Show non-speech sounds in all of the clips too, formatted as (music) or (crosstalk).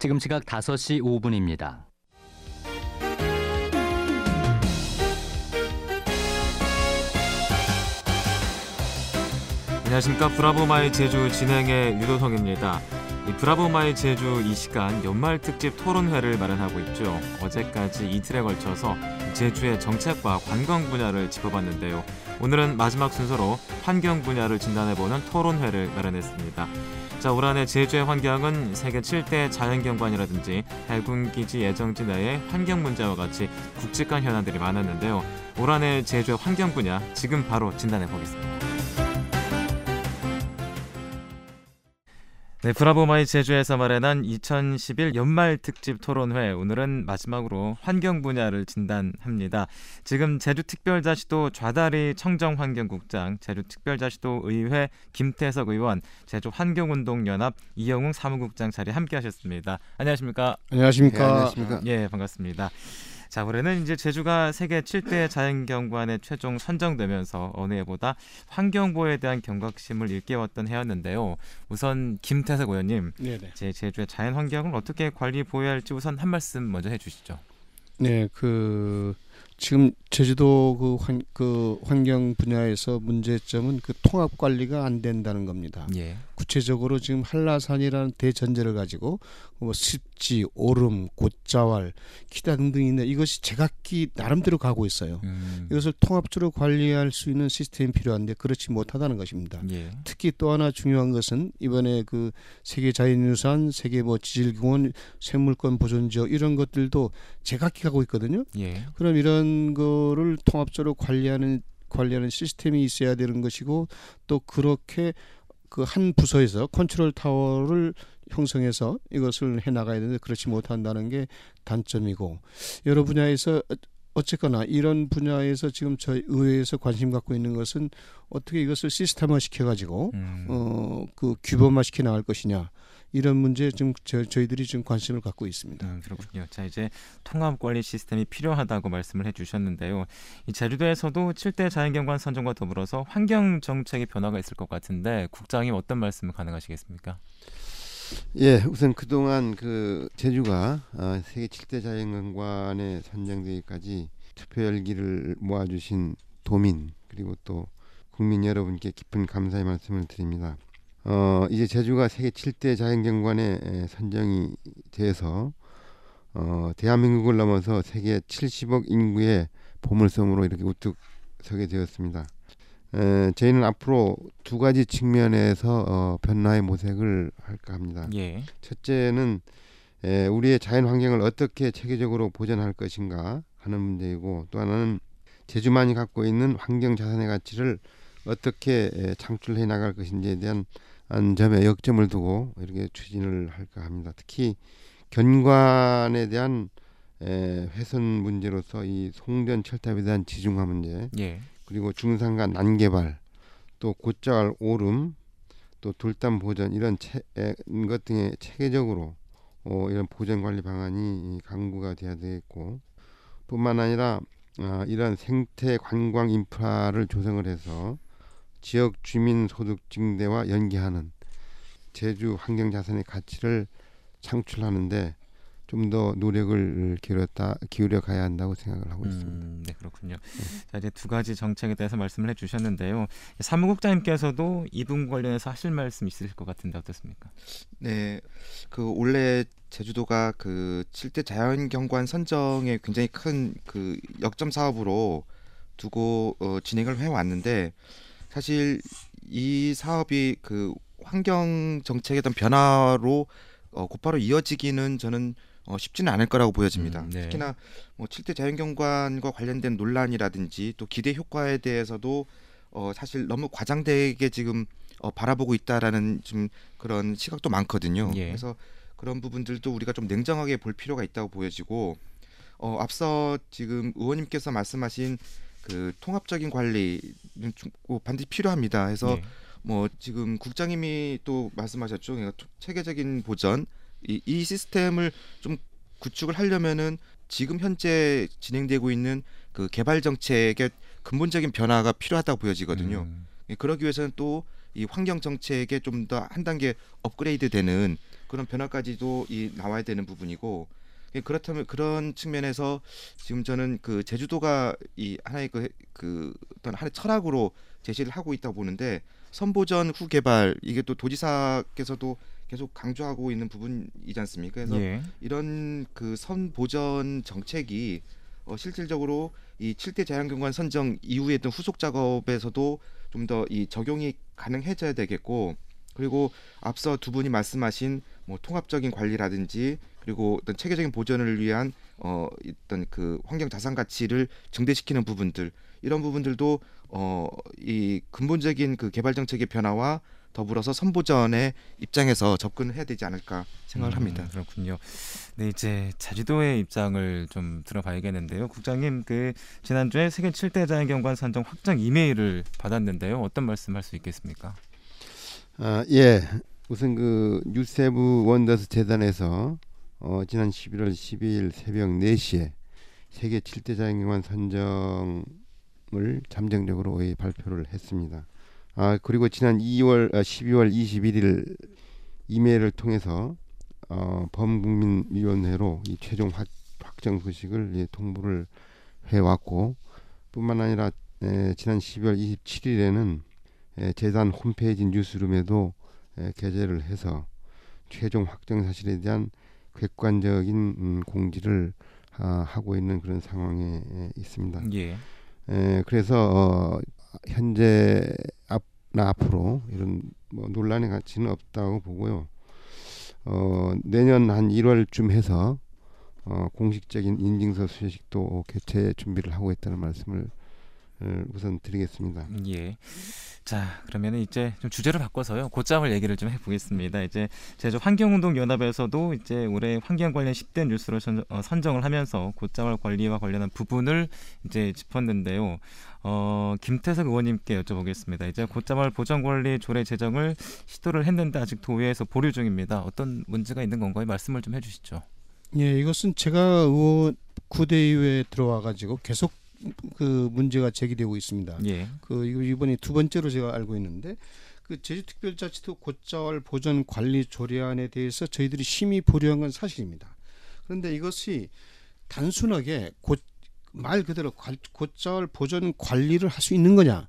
지금 시각 5시 5분입니다. 안녕하십니까 브라보마이 제주 진행의 유도성입니다. 이 브라보마이 제주 이 시간 연말 특집 토론회를 마련하고 있죠. 어제까지 이틀에 걸쳐서 제주의 정책과 관광 분야를 짚어봤는데요. 오늘은 마지막 순서로 환경 분야를 진단해보는 토론회를 마련했습니다. 자, 올 한해 제주의 환경은 세계 7대 자연경관이라든지 해군기지 예정지 내의 환경 문제와 같이 굵직한 현안들이 많았는데요. 올 한해 제주의 환경 분야 지금 바로 진단해 보겠습니다. 네, 브라보마이 제주에서 마련한 2011 연말 특집 토론회 오늘은 마지막으로 환경 분야를 진단합니다. 지금 제주특별자치도 좌달희 청정환경국장, 제주특별자치도 의회 김태석 의원, 제주환경운동연합 이영웅 사무국장 자리 함께하셨습니다. 안녕하십니까? 안녕하십니까? 네, 안녕하십니까? 예, 반갑습니다. 자, 올해는 이제 제주가 세계 7대 자연경관에 최종 선정되면서 어느 해보다 환경보호에 대한 경각심을 일깨웠던 해였는데요. 우선 김태석 의원님, 네네. 제 제주의 자연 환경을 어떻게 관리 보호해야 할지 우선 한 말씀 먼저 해주시죠. 네, 그 지금 제주도 그, 환, 그 환경 분야에서 문제점은 그 통합 관리가 안 된다는 겁니다. 예. 구체적으로 지금 한라산이라는 대전제를 가지고 뭐 습지, 오름, 곧자왈, 기타 등등 있는 이것이 제각기 나름대로 가고 있어요. 음. 이것을 통합적으로 관리할 수 있는 시스템이 필요한데 그렇지 못하다는 것입니다. 예. 특히 또 하나 중요한 것은 이번에 그 세계 자연유산, 세계 뭐 지질공원, 생물권 보존지역 이런 것들도 제각기 가고 있거든요. 예. 그럼 이런 거를 통합적으로 관리하는 관리하는 시스템이 있어야 되는 것이고 또 그렇게 그 한 부서에서 컨트롤 타워를 형성해서 이것을 해 나가야 되는데 그렇지 못한다는 게 단점이고 여러 분야에서 어쨌거나 이런 분야에서 지금 저희 의회에서 관심 갖고 있는 것은 어떻게 이것을 시스템화 시켜 가지고 음. 어그 규범화 시켜 나갈 것이냐 이런 문제에 좀 저, 저희들이 좀 관심을 갖고 있습니다. 음, 그렇군요. 자 이제 통합 관리 시스템이 필요하다고 말씀을 해주셨는데요. 이 제주도에서도 7대 자연경관 선정과 더불어서 환경 정책의 변화가 있을 것 같은데 국장님 어떤 말씀을 가능하시겠습니까? 예, 우선 그동안 그 제주가 어, 세계 7대 자연경관에 선정되기까지 투표 열기를 모아주신 도민 그리고 또 국민 여러분께 깊은 감사의 말씀을 드립니다. 어, 이제 제주가 세계 7대 자연경관에 에, 선정이 돼서 어, 대한민국을 넘어서 세계 70억 인구의 보물섬으로 이렇게 우뚝 서게 되었습니다. 에, 저희는 앞으로 두 가지 측면에서 어, 변화의 모색을 할까 합니다. 예. 첫째는 에, 우리의 자연 환경을 어떻게 체계적으로 보존할 것인가 하는 문제이고 또 하나는 제주만이 갖고 있는 환경 자산의 가치를 어떻게 에, 창출해 나갈 것인지에 대한 한 점에 역점을 두고 이렇게 추진을 할까 합니다. 특히 견관에 대한 에, 훼손 문제로서 이 송전 철탑에 대한 지중화 문제 예. 그리고 중산간 난개발 또 곧자갈 오름 또 돌담 보전 이런 체, 에, 것 등의 체계적으로 어, 이런 보전 관리 방안이 이 강구가 돼야 되겠고 뿐만 아니라 아, 이런 생태 관광 인프라를 조성을 해서 지역 주민 소득 증대와 연계하는 제주 환경 자산의 가치를 창출하는데 좀더 노력을 기울였다 기울여 가야 한다고 생각을 하고 있습니다. 음, 네 그렇군요. 자 이제 두 가지 정책에 대해서 말씀을 해주셨는데요. 사무국장님께서도 이 부분 관련해서 하실 말씀 있으실 것 같은데 어떻습니까? 네, 그 원래 제주도가 그 7대 자연경관 선정에 굉장히 큰 그 역점 사업으로 두고 어, 진행을 해왔는데 사실 이 사업이 그 환경 정책에 대한 변화로 어, 곧바로 이어지기는 저는 어, 쉽지는 않을 거라고 보여집니다. 음, 네. 특히나 뭐 7대 자연경관과 관련된 논란이라든지 또 기대 효과에 대해서도 어, 사실 너무 과장되게 지금 어, 바라보고 있다라는 좀 그런 시각도 많거든요. 예. 그래서 그런 부분들도 우리가 좀 냉정하게 볼 필요가 있다고 보여지고 어, 앞서 지금 의원님께서 말씀하신 그 통합적인 관리는 좀꼭 반드시 필요합니다. 해서 예. 뭐 지금 국장님이 또 말씀하셨죠. 그러니까 토- 체계적인 보전 이, 이 시스템을 좀 구축을 하려면은 지금 현재 진행되고 있는 그 개발 정책의 근본적인 변화가 필요하다고 보여지거든요. 음, 예, 그러기 위해서는 또 이 환경 정책에 좀 더 한 단계 업그레이드되는 그런 변화까지도 이 나와야 되는 부분이고 예, 그렇다면 그런 측면에서 지금 저는 그 제주도가 이 하나의 그, 그 어떤 하나의 철학으로 제시를 하고 있다고 보는데 선보전 후 개발 이게 또 도지사께서도 계속 강조하고 있는 부분이지 않습니까? 그래서 예. 이런 그 선보전 정책이 어, 실질적으로 이 7대 자연경관 선정 이후에 했던 후속 작업에서도 좀 더 이 적용이 가능해져야 되겠고 그리고 앞서 두 분이 말씀하신 뭐 통합적인 관리라든지 그리고 어떤 체계적인 보전을 위한 어 어떤 그 환경 자산 가치를 증대시키는 부분들 이런 부분들도 어이 근본적인 그 개발 정책의 변화와 더불어서 선보전의 입장에서 접근을 해야 되지 않을까 생각을 합니다. 음, 그렇군요. 네, 이제 제주도의 입장을 좀 들어봐야겠는데요. 국장님, 그 지난주에 세계 7대 자연경관 선정 확정 이메일을 받았는데요. 어떤 말씀할 수 있겠습니까? 아, 예. 우선 그 뉴세브 원더스 재단에서 어, 지난 11월 12일 새벽 4시에 세계 7대 자연경관 선정을 잠정적으로 예, 발표를 했습니다. 아, 그리고 지난 2월 아, 12월 21일 이메일을 통해서 어, 범국민위원회로 이 최종 확, 확정 소식을 예, 통보를 해왔고 뿐만 아니라 에, 지난 12월 27일에는 에, 재단 홈페이지 뉴스룸에도 에, 게재를 해서 최종 확정 사실에 대한 객관적인 음, 공지를 아, 하고 있는 그런 상황에 에, 있습니다. 예. 에, 그래서 어, 현재 앞나 앞으로 이런 뭐 논란의 가치는 없다고 보고요. 어, 내년 한 1월쯤 해서 어, 공식적인 인증서 수여식도 개최 준비를 하고 있다는 말씀을 어, 우선 드리겠습니다. 예. 자, 그러면 이제 좀 주제를 바꿔서요. 곧장을 얘기를 좀 해보겠습니다. 이제 제주 환경운동연합에서도 이제 올해 환경 관련 10대 뉴스로 선, 어, 선정을 하면서 곧장을 관리와 관련한 부분을 이제 짚었는데요. 어, 김태석 의원님께 여쭤보겠습니다. 이제 곧장을 보전 관리 조례 제정을 시도를 했는데 아직 도의회에서 보류 중입니다. 어떤 문제가 있는 건가요? 말씀을 좀 해주시죠. 예, 이것은 제가 의원 구대의회에 들어와 가지고 계속 그 문제가 제기되고 있습니다. 예. 그 이거 이번에 두 번째로 제가 알고 있는데 그 제주특별자치도 곧자월 보전 관리 조례안에 대해서 저희들이 심의 보류한 건 사실입니다. 그런데 이것이 단순하게 곧말 그대로 관- 곧자월 보전 관리를 할 수 있는 거냐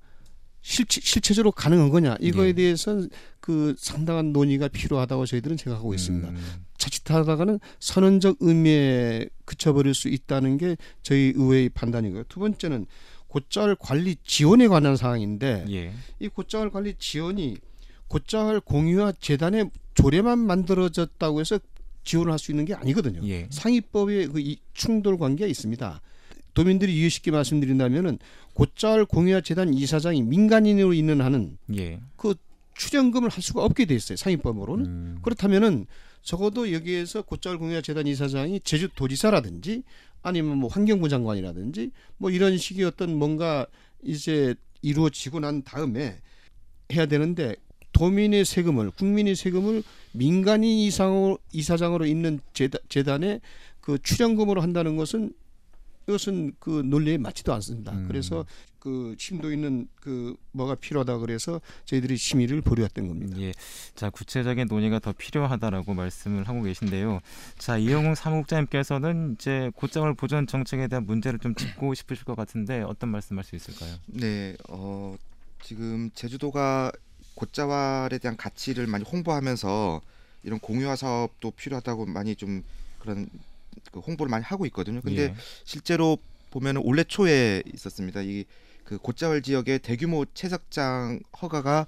실체, 실체적으로 가능한 거냐 이거에 네. 대해서 그 상당한 논의가 필요하다고 저희들은 생각하고 있습니다. 음, 자칫하다가는 선언적 의미에 그쳐버릴 수 있다는 게 저희 의회의 판단이고요. 두 번째는 곧자월 관리 지원에 관한 사항인데 예. 이 곧자월 관리 지원이 곧자월 공유와 재단의 조례만 만들어졌다고 해서 지원을 할 수 있는 게 아니거든요. 예. 상위법에 그 이- 충돌 관계가 있습니다. 도민들이 이해쉽게 말씀드린다면은 곧자월 공유와 재단 이사장이 민간인으로 있는 한은 예. 출연금을 할 수가 없게 돼 있어요. 상위법으로는. 음, 그렇다면은 적어도 여기에서 곧자월 공유와 재단 이사장이 제주도지사라든지 아니면 뭐 환경부 장관이라든지 뭐 이런 식의 어떤 뭔가 이제 이루어지고 난 다음에 해야 되는데 도민의 세금을 국민의 세금을 민간인 이상으로 이사장으로 있는 재단, 재단에 그 출연금으로 한다는 것은 이것은 그 논리에 맞지도 않습니다. 음. 그래서 그 심도 있는 그 뭐가 필요하다 그래서 저희들이 심의를 벌였던 겁니다. 예. 자, 구체적인 논의가 더 필요하다라고 말씀을 하고 계신데요. 자, 이영웅 사무국장님께서는 이제 곧장을 보전 정책에 대한 문제를 좀 짚고 (clears throat) 싶으실 것 같은데 어떤 말씀할 수 있을까요? 네, 어, 지금 제주도가 곧자왈에 대한 가치를 많이 홍보하면서 이런 공유화 사업도 필요하다고 많이 좀 그런 그 홍보를 많이 하고 있거든요. 근데 예. 실제로 보면은 올해 초에 있었습니다. 이그 곧자월 지역의 대규모 채석장 허가가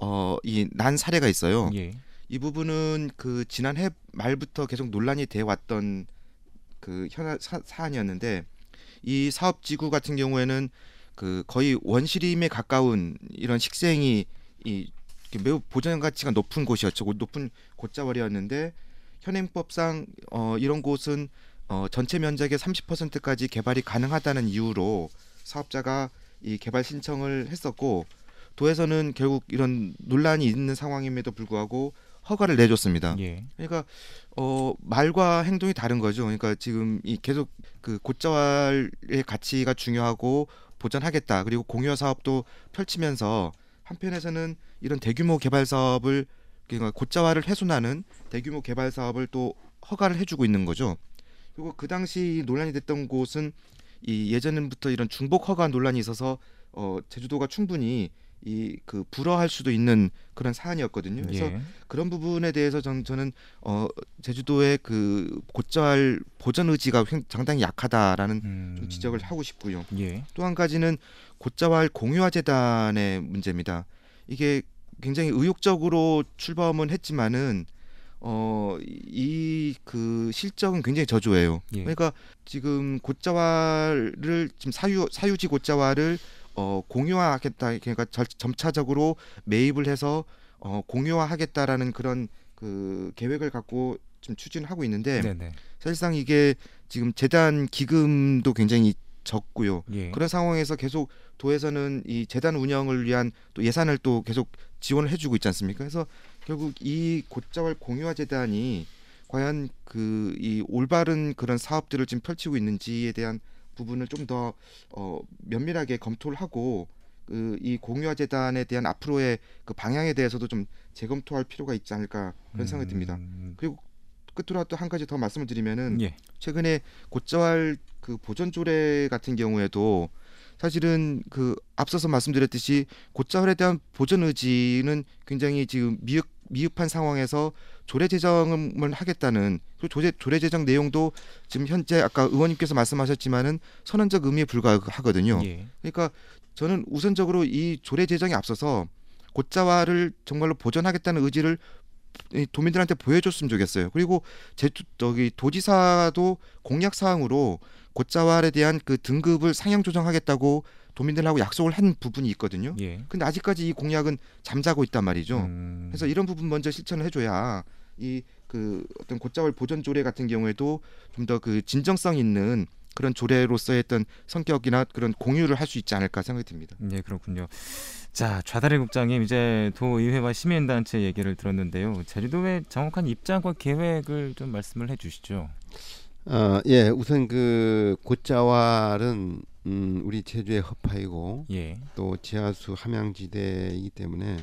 어 이 난 사례가 있어요. 예. 이 부분은 그 지난해 말부터 계속 논란이 돼 왔던 그 현안 사, 사안이었는데 이 사업 지구 같은 경우에는 그 거의 원시림에 가까운 이런 식생이 이 매우 보전 가치가 높은 곳이었죠. 고- 높은 곧자월이었는데 현행법상 어 이런 곳은 어 전체 면적의 30%까지 개발이 가능하다는 이유로 사업자가 이 개발 신청을 했었고 도에서는 결국 이런 논란이 있는 상황임에도 불구하고 허가를 내줬습니다. 예. 그러니까 어 말과 행동이 다른 거죠. 그러니까 지금 이 계속 그 곧자왈의 가치가 중요하고 보전하겠다. 그리고 공유화 사업도 펼치면서 한편에서는 이런 대규모 개발 사업을 그러니까 고자화를 훼손하는 대규모 개발 사업을 또 허가를 해주고 있는 거죠. 그리고 그 당시 논란이 됐던 곳은 이 예전부터 이런 중복 허가 논란이 있어서 어, 제주도가 충분히 이 그 불허할 수도 있는 그런 사안이었거든요. 그래서 예. 그런 부분에 대해서 전, 저는 어, 제주도의 그 고자활 보전 의지가 횡- 상당히 약하다라는 음. 좀 지적을 하고 싶고요. 예. 또한 가지는 고자활 공유화 재단의 문제입니다. 이게 굉장히 의욕적으로 출범은 했지만은 어 이 그 실적은 굉장히 저조해요. 예. 그러니까 지금 고자활을 지금 사유 사유지 고자활을 어 공유화하겠다 그러니까 절, 점차적으로 매입을 해서 어 공유화하겠다라는 그런 그 계획을 갖고 좀 추진하고 있는데 네네. 사실상 이게 지금 재단 기금도 굉장히 적고요. 예. 그런 상황에서 계속 도에서는 이 재단 운영을 위한 또 예산을 또 계속 지원을 해주고 있지 않습니까? 그래서 결국 이 고자월 공유화 재단이 과연 그 이 올바른 그런 사업들을 지금 펼치고 있는지에 대한 부분을 좀 더 어, 면밀하게 검토를 하고 그 이 공유화 재단에 대한 앞으로의 그 방향에 대해서도 좀 재검토할 필요가 있지 않을까 그런 생각이 듭니다. 음. 그리고 끝으로 또 한 가지 더 말씀을 드리면은 예. 최근에 고자활 그 보전 조례 같은 경우에도 사실은 그 앞서서 말씀드렸듯이 고자활에 대한 보전 의지는 굉장히 지금 미흡 미흡한 상황에서 조례 제정을 하겠다는 그 조례 조례 제정 내용도 지금 현재 아까 의원님께서 말씀하셨지만은 선언적 의미에 불과하거든요. 예. 그러니까 저는 우선적으로 이 조례 제정에 앞서서 고자화를 정말로 보존하겠다는 의지를 이 도민들한테 보여줬으면 좋겠어요. 그리고 제주 저기 도지사도 공약 사항으로 고자활에 대한 그 등급을 상향 조정하겠다고 도민들하고 약속을 한 부분이 있거든요. 예. 근데 아직까지 이 공약은 잠자고 있단 말이죠. 음. 그래서 이런 부분 먼저 실천을 해줘야 이 그 어떤 고자월 보전 조례 같은 경우에도 좀 더 그 진정성 있는 그런 조례로서의 어떤 성격이나 그런 공유를 할 수 있지 않을까 생각이 듭니다. 예, 그렇군요. 자, 좌다리 국장님 이제 도의회와 시민단체 얘기를 들었는데요. 제주도의 정확한 입장과 계획을 좀 말씀을 해주시죠. 어, 예, 우선 그 고자왈은 음, 우리 제주의 허파이고 예, 또 지하수 함양지대이기 때문에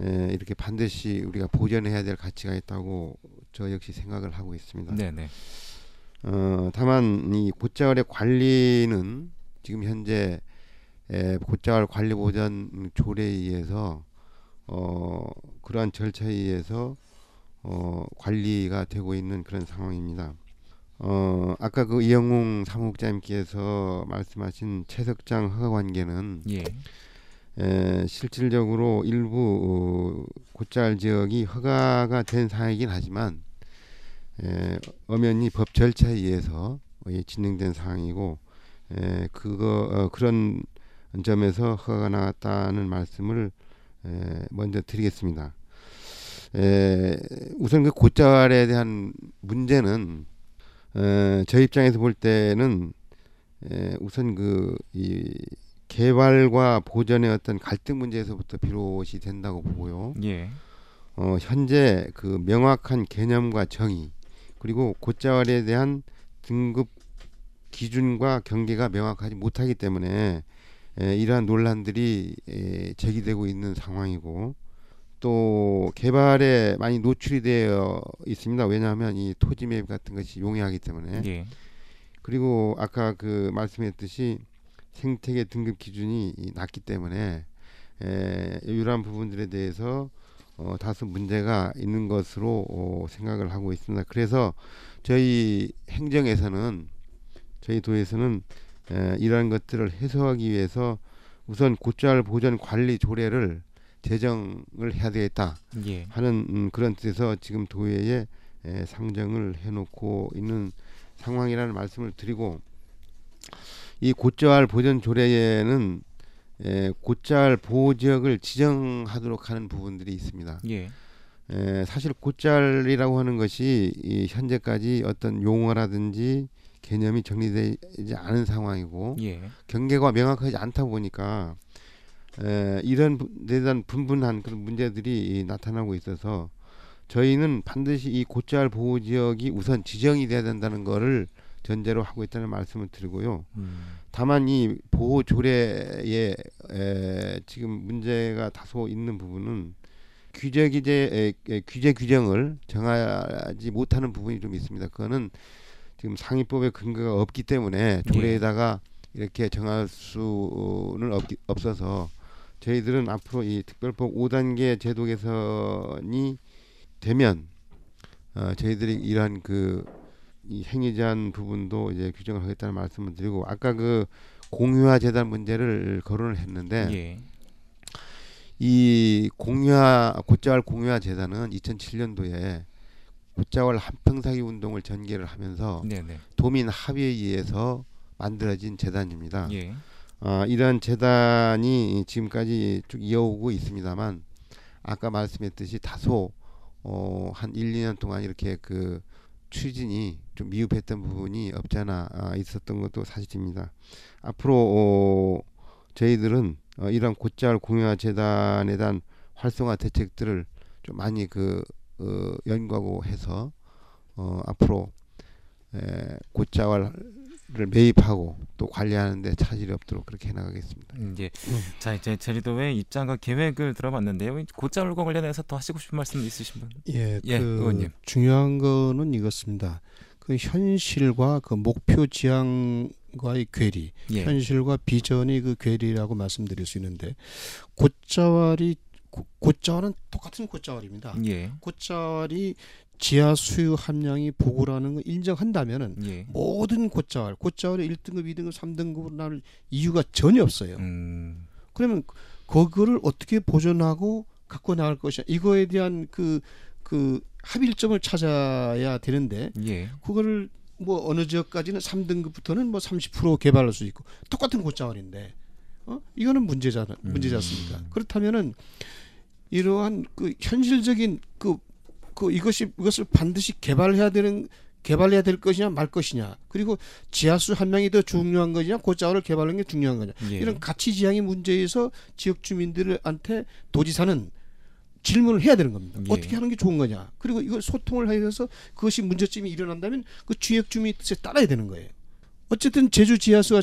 에, 이렇게 반드시 우리가 보존해야 될 가치가 있다고 저 역시 생각을 하고 있습니다. 네, 네, 어, 다만 이 고자왈의 관리는 지금 현재 에, 고자왈 관리 보전 조례에 의해서 어, 그러한 절차에 의해서 어, 관리가 되고 있는 그런 상황입니다. 어, 아까 그 이영웅 사무국장님께서 말씀하신 채석장 허가 관계는 예, 에, 실질적으로 일부 어, 고자알 지역이 허가가 된 사항이긴 하지만 에, 엄연히 법 절차에 의해서 예, 진행된 사항이고 에, 그거 어, 그런 점에서 허가가 나왔다는 말씀을 에, 먼저 드리겠습니다. 에, 우선 그 고자알에 대한 문제는 에, 저 입장에서 볼 때는 에, 우선 그 이 개발과 보전의 어떤 갈등 문제에서부터 비롯이 된다고 보고요. 예, 어, 현재 그 명확한 개념과 정의 그리고 고자왈에 대한 등급 기준과 경계가 명확하지 못하기 때문에 에, 이러한 논란들이 에, 제기되고 있는 상황이고 또 개발에 많이 노출이 되어 있습니다. 왜냐하면 이 토지 매입 같은 것이 용이하기 때문에 예, 그리고 아까 그 말씀했듯이 생태계 등급 기준이 이 낮기 때문에 에, 이러한 부분들에 대해서 어, 다소 문제가 있는 것으로 어, 생각을 하고 있습니다. 그래서 저희 행정에서는 저희 도에서는 에, 이러한 것들을 해소하기 위해서 우선 고자알 보전 관리 조례를 제정을 해야 되겠다 예, 하는 음, 그런 뜻에서 지금 도의회에 에, 상정을 해놓고 있는 상황이라는 말씀을 드리고 이 고자알 보전 조례에는 에, 고자알 보호 지역을 지정하도록 하는 부분들이 있습니다. 예, 에, 사실 고자알이라고 하는 것이 이 현재까지 어떤 용어라든지 개념이 정리되지 않은 상황이고 예, 경계가 명확하지 않다 보니까 에, 이런 대한 분분한 그런 문제들이 이 나타나고 있어서 저희는 반드시 이 고자알 보호 지역이 우선 지정이 돼야 된다는 거를 전제로 하고 있다는 말씀을 드리고요. 음, 다만 이 보호 조례에 에, 지금 문제가 다소 있는 부분은 규제 규제 에, 에, 규제 규정을 정하지 못하는 부분이 좀 있습니다. 그거는 지금 상위법의 근거가 없기 때문에 조례에다가 이렇게 정할 수는 없, 없어서 저희들은 앞으로 이 특별법 5단계 제도 개선이 되면 어, 저희들이 이러한 그 이 행위 제한 부분도 이제 규정을 하겠다는 말씀을 드리고 아까 그 공유화 재단 문제를 거론을 했는데 예. 이 공유화 곧자월 공유화 재단은 2007년도에 곧자월 한평사기 운동을 전개를 하면서 네네. 도민 합의에 의해서 만들어진 재단입니다. 예. 아, 이러한 재단이 지금까지 쭉 이어오고 있습니다만 아까 말씀했듯이 다소 어, 한 1, 2년 동안 이렇게 그 추진이 좀 미흡했던 부분이 없잖아 아, 있었던 것도 사실입니다. 앞으로 어, 저희들은 어, 이런 곧잘 공유화 재단에 대한 활성화 대책들을 좀 많이 그 어, 연구하고 해서 어, 앞으로 에, 곧자활을 매입하고 또 관리하는데 차질이 없도록 그렇게 해나가겠습니다. 음, 예. 자 이제 제주도의 입장과 계획을 들어봤는데요. 곧자울과 관련해서 더 하시고 싶은 말씀 있으신 분? 예, 예, 그 의원님. 중요한 거는 이것입니다. 그 현실과 그 목표 지향과의 괴리, 예. 현실과 비전의 그 괴리라고 말씀드릴 수 있는데 곧자왈이 고- 곧자왈은 똑같은 곧자왈입니다. 예. 곧자왈이 지하 수유 함량이 보고라는 걸 인정한다면은 예. 모든 곧자왈, 곧자왈이 1등급, 2등급, 3등급으로 나눌 이유가 전혀 없어요. 음. 그러면 그거를 어떻게 보존하고 갖고 나갈 것이냐 이거에 대한 그그 합일점을 찾아야 되는데 예. 그거를 뭐 어느 지역까지는 3등급부터는 뭐 30% 개발할 수 있고 똑같은 곧자월인데 어 이거는 문제잖아 문제지 않습니까? 음. 그렇다면은 이러한 그 현실적인 그, 그 이것이 이것을 반드시 개발해야 되는 개발해야 될 것이냐 말 것이냐 그리고 지하수 함량이 더 중요한 거냐 곧자월을 개발하는 게 중요한 거냐 예. 이런 가치 지향의 문제에서 지역 주민들한테 도지사는 질문을 해야 되는 겁니다. 예. 어떻게 하는 게 좋은 거냐. 그리고 이걸 소통을 해서 그것이 문제점이 일어난다면 그 지역 주민 뜻에 따라야 되는 거예요. 어쨌든 제주 지하수가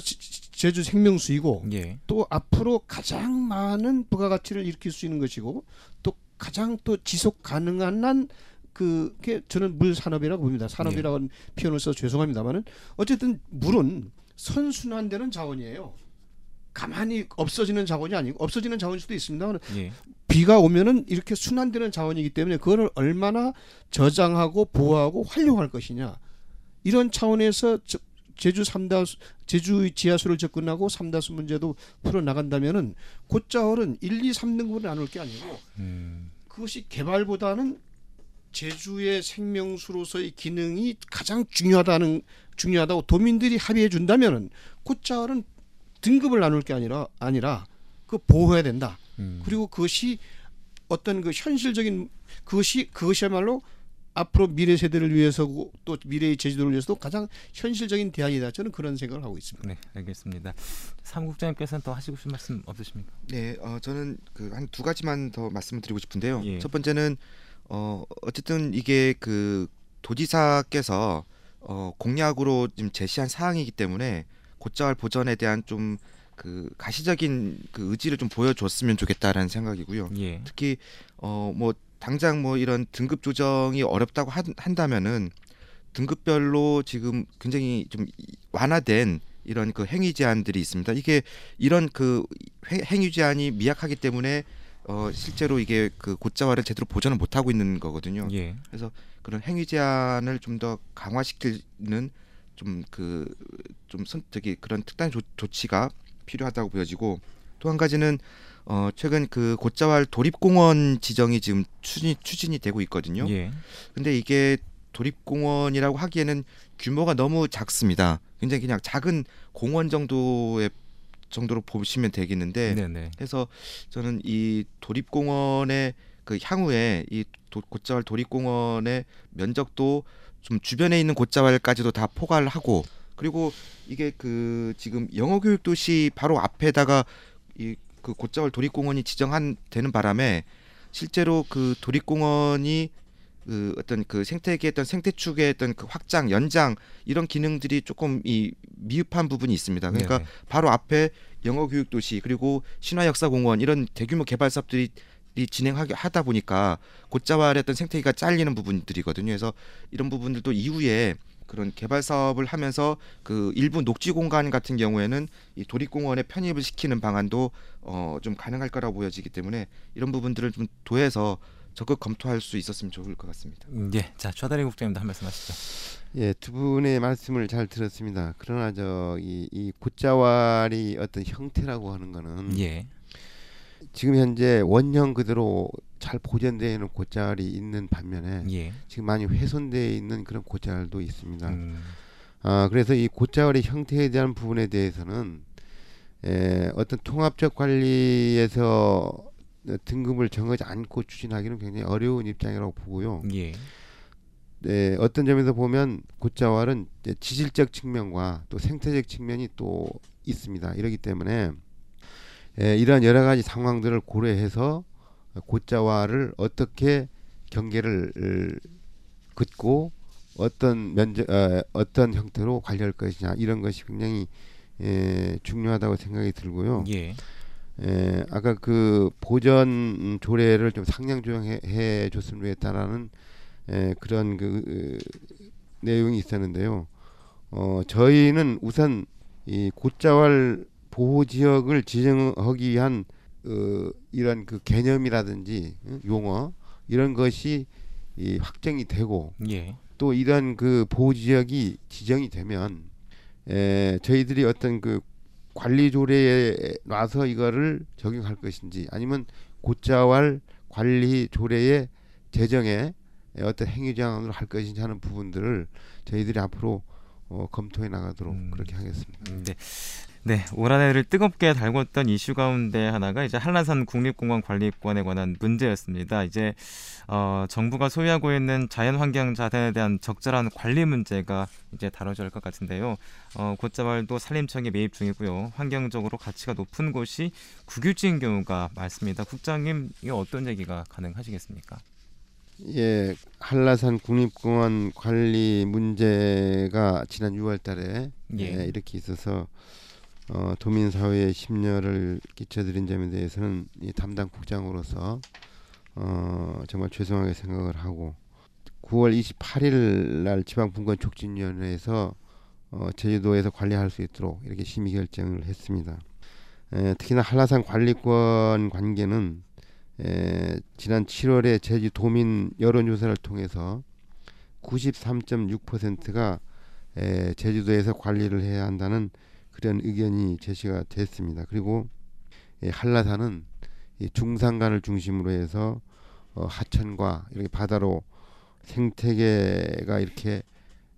제주 생명수이고 예. 또 앞으로 가장 많은 부가가치를 일으킬 수 있는 것이고 또 가장 또 지속 가능한 한 그게 저는 물 산업이라고 봅니다. 산업이라고 는 표현을 써서 죄송합니다만은 어쨌든 물은 선순환되는 자원이에요. 가만히 없어지는 자원이 아니고 없어지는 자원일 수도 있습니다만 예. 비가 오면은 이렇게 순환되는 자원이기 때문에 그거를 얼마나 저장하고 보호하고 활용할 것이냐 이런 차원에서 저- 제주 삼다 제주 지하수를 접근하고 삼다수 문제도 풀어 나간다면은 곧자월은 1, 2, 3등급으로 나눌 게 아니고 음. 그것이 개발보다는 제주의 생명수로서의 기능이 가장 중요하다는 중요하다고 도민들이 합의해 준다면은 곧자월은 등급을 나눌 게 아니라 아니라 그 보호해야 된다. 음. 그리고 그것이 어떤 그 현실적인 그것이 그것이야말로 앞으로 미래 세대를 위해서고 또 미래의 제주도를 위해서도 가장 현실적인 대안이다. 저는 그런 생각을 하고 있습니다. 네, 알겠습니다. 삼국장님께서는 더 하시고 싶은 말씀 없으십니까? 네, 어, 저는 그 한 두 가지만 더 말씀을 드리고 싶은데요. 예. 첫 번째는 어, 어쨌든 이게 그 도지사께서 어, 공약으로 지금 제시한 사항이기 때문에 곧자월 보전에 대한 좀 그 가시적인 그 의지를 좀 보여줬으면 좋겠다라는 생각이고요. 예. 특히 어뭐 당장 뭐 이런 등급 조정이 어렵다고 한, 한다면은 등급별로 지금 굉장히 좀 이- 완화된 이런 그 행위 제한들이 있습니다. 이게 이런 그 행- 행위 제한이 미약하기 때문에 어 실제로 이게 그 곧자화를 제대로 보전을 못 하고 있는 거거든요. 예. 그런 행위 제한을 좀 더 강화시키는 좀그 좀 선택이 그런 특단 조, 조치가 필요하다고 보여지고 또 한 가지는 어 최근 그 곧자왈 도립공원 지정이 지금 추진 추진이 되고 있거든요. 예. 근데 이게 도립공원이라고 하기에는 규모가 너무 작습니다. 굉장히 그냥 작은 공원 정도의 정도로 보시면 되겠는데 네, 네. 그래서 저는 이 도립공원의 그 향후에 이 도, 곧자왈 도립공원의 면적도 좀 주변에 있는 곧자왈까지도 다 포괄을 하고 그리고 이게 그 지금 영어교육 도시 바로 앞에다가 이 그 곧자왈 도립공원이 지정한 되는 바람에 실제로 그 도립공원이 그 어떤 그 생태계 어떤 생태축의 어떤 그 확장 연장 이런 기능들이 조금 이 미흡한 부분이 있습니다. 그러니까 네, 네. 바로 앞에 영어 교육 도시 그리고 신화 역사 공원 이런 대규모 개발 사업들이 진행하게 하다 보니까 곧자왈의 어떤 생태계가 잘리는 부분들이거든요. 그래서 이런 부분들도 이후에 그런 개발 사업을 하면서 그 일부 녹지 공간 같은 경우에는 이 도립공원에 편입을 시키는 방안도 어 좀 가능할 거라고 보여지기 때문에 이런 부분들을 좀 도해서 적극 검토할 수 있었으면 좋을 것 같습니다. 음, 예, 자 최다리 국장님도 한 말씀 하시죠. 예, 두 분의 말씀을 잘 들었습니다. 그러나 저이 이 곶자왈이 어떤 형태라고 하는 거는 예, 지금 현재 원형 그대로 잘 보존되어 있는 곶자왈이 있는 반면에 예, 지금 많이 훼손되어 있는 그런 곶자왈도 있습니다. 음, 아 그래서 이 곶자왈의 형태에 대한 부분에 대해서는 에, 어떤 통합적 관리에서 등급을 정하지 않고 추진하기는 굉장히 어려운 입장이라고 보고요. 예, 네, 어떤 점에서 보면 곶자왈은 지질적 측면과 또 생태적 측면이 또 있습니다. 이러기 때문에 에, 이러한 여러 가지 상황들을 고려해서 곶자왈을 어떻게 경계를 을, 긋고 어떤 면적 어, 어떤 형태로 관리할 것이냐 이런 것이 굉장히 에, 중요하다고 생각이 들고요. 예, 에, 아까 그 보전 음, 조례를 좀 상향 조정해 해 줬으면 좋겠다라는 에, 그런 그 으, 내용이 있었는데요. 어, 저희는 우선 이 곶자왈 보호 지역을 지정하기 위한 어, 이런 그 개념이라든지 응? 용어 이런 것이 이 확정이 되고 예, 또 이런 그 보호 지역이 지정이 되면 에, 저희들이 어떤 그 관리 조례에 놔서 이거를 적용할 것인지 아니면 곶자왈 관리 조례의 제정에 어떤 행위 제한으로 할 것인지 하는 부분들을 저희들이 앞으로 어, 검토해 나가도록 음. 그렇게 하겠습니다. 음, 네. 네, 올 한해를 뜨겁게 달궜던 이슈 가운데 하나가 이제 한라산 국립공원 관리권에 관한 문제였습니다. 이제 어, 정부가 소유하고 있는 자연환경 자산에 대한 적절한 관리 문제가 이제 다뤄져야 할 것 같은데요. 어, 곶자왈도 산림청에 매입 중이고요. 환경적으로 가치가 높은 곳이 국유지인 경우가 많습니다. 국장님, 이 어떤 얘기가 가능하시겠습니까? 예, 한라산 국립공원 관리 문제가 지난 6월달에 예. 예, 이렇게 있어서 어, 도민 사회에 심려를 끼쳐드린 점에 대해서는 이 담당 국장으로서 어, 정말 죄송하게 생각을 하고 9월 28일 날 지방분권 촉진위원회에서 어, 제주도에서 관리할 수 있도록 이렇게 심의 결정을 했습니다. 에, 특히나 한라산 관리권 관계는 에, 지난 7월에 제주 도민 여론조사를 통해서 93.6%가 에, 제주도에서 관리를 해야 한다는 그런 의견이 제시가 됐습니다. 그리고 이 한라산은 이 중산간을 중심으로 해서 어, 하천과 이렇게 바다로 생태계가 이렇게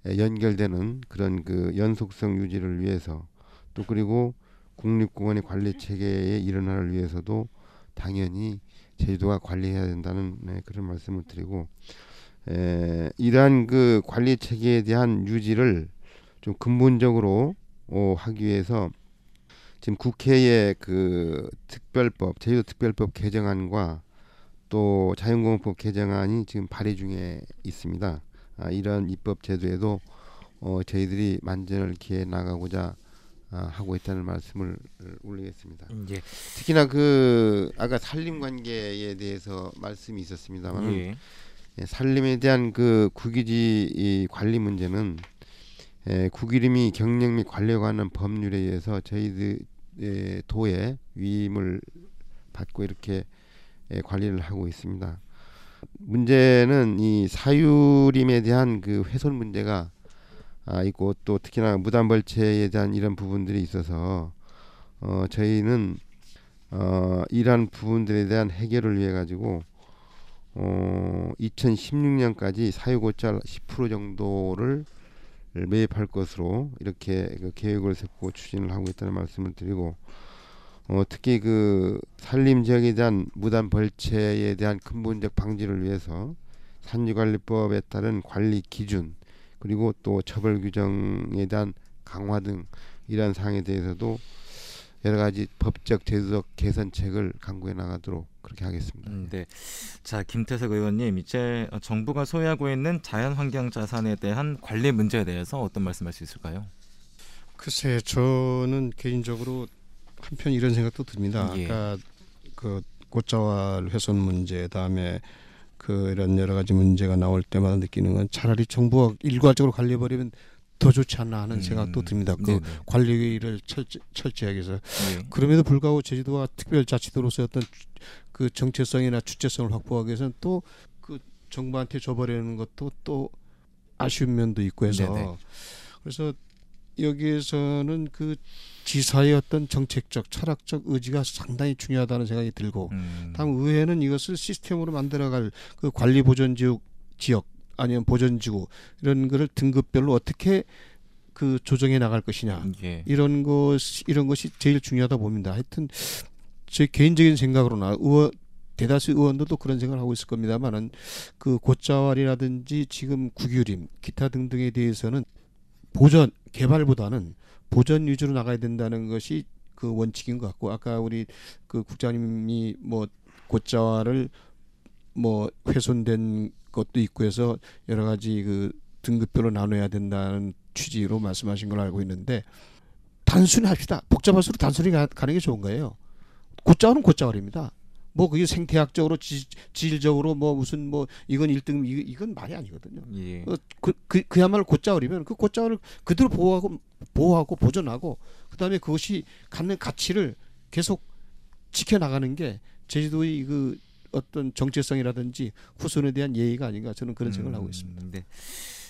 에, 연결되는 그런 그 연속성 유지를 위해서 또 그리고 국립공원의 관리 체계의 일원화를 위해서도 당연히 제주도가 관리해야 된다는 네, 그런 말씀을 드리고 에, 이러한 그 관리 체계에 대한 유지를 좀 근본적으로 어, 하기 위해서 지금 국회의 그 특별법 제주도 특별법 개정안과 또 자연공원법 개정안이 지금 발의 중에 있습니다. 아, 이런 입법 제도에도 어, 저희들이 만전을 기해 나가고자 아, 하고 있다는 말씀을 올리겠습니다. 예, 특히나 그 아까 산림 관계에 대해서 말씀이 있었습니다만 예, 예, 산림에 대한 그 국유지 이 관리 문제는 에, 국유림이 경영 및 관리에 관한 법률에 의해서 저희들 의 도에 위임을 받고 이렇게 에, 관리를 하고 있습니다. 문제는 이 사유림에 대한 그 훼손 문제가 아, 있고 또 특히나 무단벌채에 대한 이런 부분들이 있어서 어, 저희는 어, 이러한 부분들에 대한 해결을 위해 가지고 어, 2016년까지 사유고찰 10% 정도를 매입할 것으로 이렇게 그 계획을 세우고 추진을 하고 있다는 말씀을 드리고 어, 특히 그 산림 지역에 대한 무단 벌채에 대한 근본적 방지를 위해서 산지관리법에 따른 관리 기준 그리고 또 처벌 규정에 대한 강화 등 이러한 사항에 대해서도 여러 가지 법적 제도적 개선책을 강구해 나가도록 그렇게 하겠습니다. 음, 네. 자, 김태석 의원님, 이제 어, 정부가 소유하고 있는 자연 환경 자산에 대한 관리 문제에 대해서 어떤 말씀할 수 있을까요? 글쎄 저는 개인적으로 한편 이런 생각도 듭니다. 예. 아까 그 꽃자왈 훼손 문제 다음에 그 이런 여러 가지 문제가 나올 때마다 느끼는 건 차라리 정부가 일괄적으로 관리해 버리면 더 좋지 않나 하는 음. 생각도 듭니다. 그 네네. 관리를 철저, 철저하게 해서 예. 그럼에도 불구하고 제주도가 특별자치도로서 어떤 주- 그 정체성이나 주체성을 확보하기 위해서는 또 그 정부한테 줘버리는 것도 또 아쉬운 면도 있고 해서 네네. 그래서 여기에서는 그 지사의 어떤 정책적 철학적 의지가 상당히 중요하다는 생각이 들고 음. 다음 의회는 이것을 시스템으로 만들어갈 그 관리 보전 지역 지역 아니면 보전 지구 이런 거를 등급별로 어떻게 그 조정해 나갈 것이냐 예. 이런 것 이런 것이 제일 중요하다 봅니다. 하여튼 제 개인적인 생각으로나 의원 대다수 의원들도 그런 생각을 하고 있을 겁니다만은 그 곧자왈이라든지 지금 국유림 기타 등등에 대해서는 보전 개발보다는 보전 위주로 나가야 된다는 것이 그 원칙인 것 같고 아까 우리 그 국장님이 뭐 곧자왈을 뭐 훼손된 것도 있고 해서 여러 가지 그 등급별로 나눠야 된다는 취지로 말씀하신 걸로 알고 있는데 단순히 합시다. 복잡할수록 단순히 가, 가는 게 좋은 거예요. 곧자월은 곧자월입니다. 뭐 그게 생태학적으로 지, 질적으로 뭐 무슨 뭐 이건 1등 이, 이건 말이 아니거든요. 예. 어, 그, 그 그야말로 곧자월이면 그 곧자월을 그대로 보호하고 보호하고 보존하고 그다음에 그것이 갖는 가치를 계속 지켜 나가는 게 제주도의 그 어떤 정체성이라든지 후손에 대한 예의가 아닌가 저는 그런 생각을 하고 있습니다. 음, 네.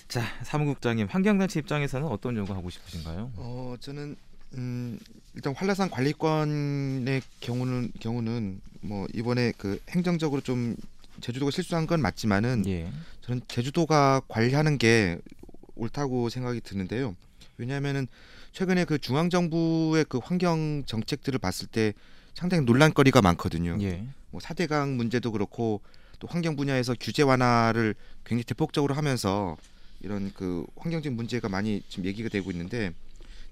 자, 사무국장님 환경단체 입장에서는 어떤 요구하고 싶으신가요? 어 저는 음 일단 한라산 관리권의 경우는 경우는 뭐 이번에 그 행정적으로 좀 제주도가 실수한 건 맞지만은 예. 저는 제주도가 관리하는 게 옳다고 생각이 드는데요. 왜냐하면은 최근에 그 중앙 정부의 그 환경 정책들을 봤을 때 상당히 논란거리가 많거든요. 예. 뭐 사대강 문제도 그렇고 또 환경 분야에서 규제 완화를 굉장히 대폭적으로 하면서 이런 그 환경적 문제가 많이 지금 얘기가 되고 있는데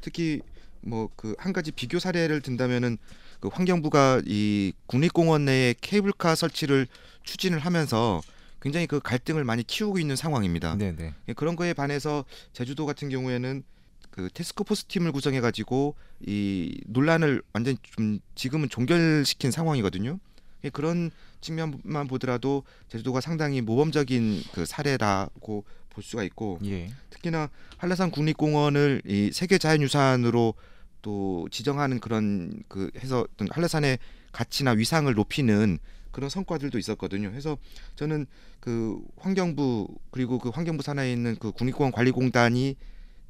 특히 뭐 그 한 가지 비교 사례를 든다면은 그 환경부가 이 국립공원 내에 케이블카 설치를 추진을 하면서 굉장히 그 갈등을 많이 키우고 있는 상황입니다. 네, 네. 예, 그런 거에 반해서 제주도 같은 경우에는 그 테스크포스 팀을 구성해 가지고 이 논란을 완전 좀 지금은 종결시킨 상황이거든요. 예, 그런 측면만 보더라도 제주도가 상당히 모범적인 그 사례라고 볼 수가 있고 예. 특히나 한라산 국립공원을 이 세계 자연유산으로 또 지정하는 그런 그 해서 어떤 한라산의 가치나 위상을 높이는 그런 성과들도 있었거든요. 해서 저는 그 환경부 그리고 그 환경부 산하에 있는 그 국립공원 관리공단이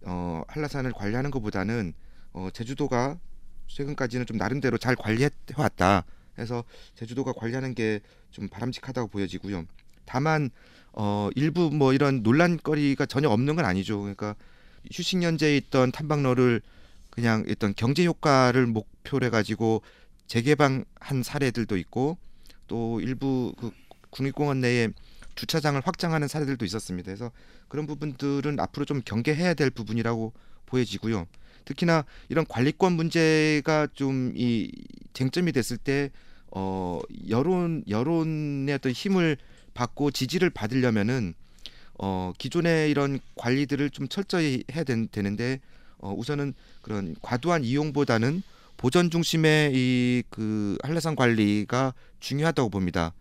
어 한라산을 관리하는 것보다는 어 제주도가 최근까지는 좀 나름대로 잘 관리해 왔다. 해서 제주도가 관리하는 게 좀 바람직하다고 보여지고요. 다만 어 일부 뭐 이런 논란거리가 전혀 없는 건 아니죠. 그러니까 휴식 연재에 있던 탐방로를 그냥 일단 경제 효과를 목표로 해 가지고 재개방한 사례들도 있고 또 일부 그 국립공원 내에 주차장을 확장하는 사례들도 있었습니다. 그래서 그런 부분들은 앞으로 좀 경계해야 될 부분이라고 보여지고요. 특히나 이런 관리권 문제가 좀 이 쟁점이 됐을 때 어 여론 여론의 어떤 힘을 받고 지지를 받으려면은 어 기존의 이런 관리들을 좀 철저히 해야 된, 되는데 어 우선은 그런 과도한 이용보다는 보전 중심의 이 그 한라산 관리가 중요하다고 봅니다.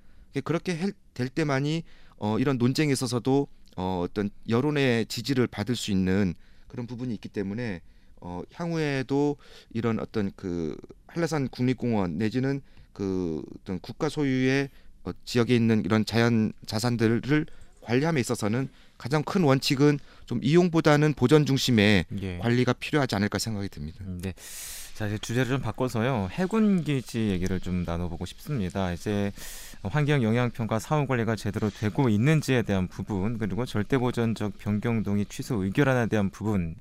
그렇게 할- 될 때만이 어 이런 논쟁에 있어서도 어 어떤 여론의 지지를 받을 수 있는 그런 부분이 있기 때문에 어 향후에도 이런 어떤 그 한라산 국립공원 내지는 그 어떤 국가 소유의 어, 지역에 있는 이런 자연 자산들을 관리함에 있어서는 가장 큰 원칙은 좀 이용보다는 보전 중심의 예. 관리가 필요하지 않을까 생각이 듭니다. 음, 네. 자, 이제 주제를 좀 바꿔서요. 해군 기지 얘기를 좀 나눠보고 싶습니다. 이제 환경 영향 평가 사후 관리가 제대로 되고 있는지에 대한 부분 그리고 절대 보전적 변경 동의 취소 의결안에 대한 부분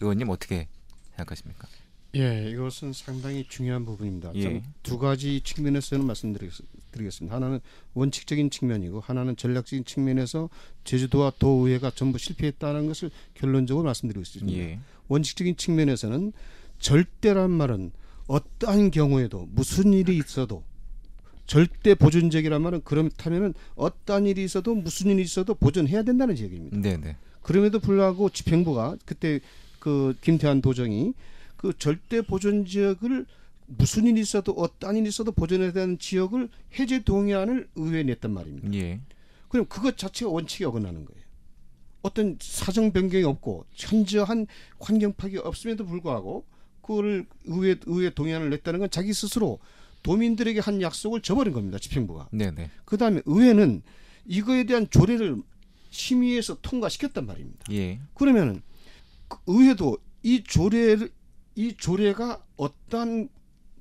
의원님 어떻게 생각하십니까? 예, 이것은 상당히 중요한 부분입니다. 예. 두 가지 측면에서는 말씀드리겠습니다. 하나는 원칙적인 측면이고 하나는 전략적인 측면에서 제주도와 도의회가 전부 실패했다는 것을 결론적으로 말씀드리고 있습니다. 예. 원칙적인 측면에서는 절대란 말은 어떠한 경우에도 무슨 일이 있어도 절대 보존적이란 말은 그렇다면은 어떠한 일이 있어도 무슨 일이 있어도 보존해야 된다는 얘기입니다. 네, 네. 그럼에도 불구하고 집행부가 그때 그 김태환 도정이 그 절대 보존 지역을 무슨 일이 있어도 어떠한 일이 있어도 보존해야 되는 지역을 해제 동의안을 의회에 냈단 말입니다. 예. 그럼 그것 자체가 원칙에 어긋나는 거예요. 어떤 사정 변경이 없고 현저한 환경 파괴 없음에도 불구하고 그거를 의회 의회 동의안을 냈다는 건 자기 스스로 도민들에게 한 약속을 저버린 겁니다. 집행부가. 네네. 그다음에 의회는 이거에 대한 조례를 심의해서 통과시켰단 말입니다. 예. 그러면은 그 의회도 이 조례를 이 조례가 어떠한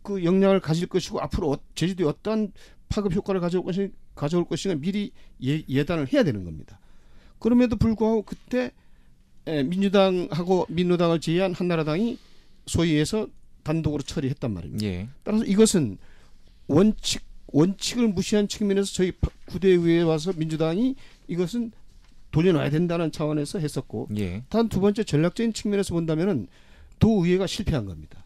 그 영향을 가질 것이고 앞으로 어- 제주도에 어떠한 파급 효과를 가져올 것이 가져올 것인가 미리 예, 예단을 해야 되는 겁니다. 그럼에도 불구하고 그때 에, 민주당하고 민노당을 제외한 한나라당이 소위에서 단독으로 처리했단 말입니다. 예. 따라서 이것은 원칙 원칙을 무시한 측면에서 저희 파- 구대의회에 와서 민주당이 이것은 돌려놔야 된다는 차원에서 했었고 예. 단두 번째 전략적인 측면에서 본다면은 도의회가 실패한 겁니다.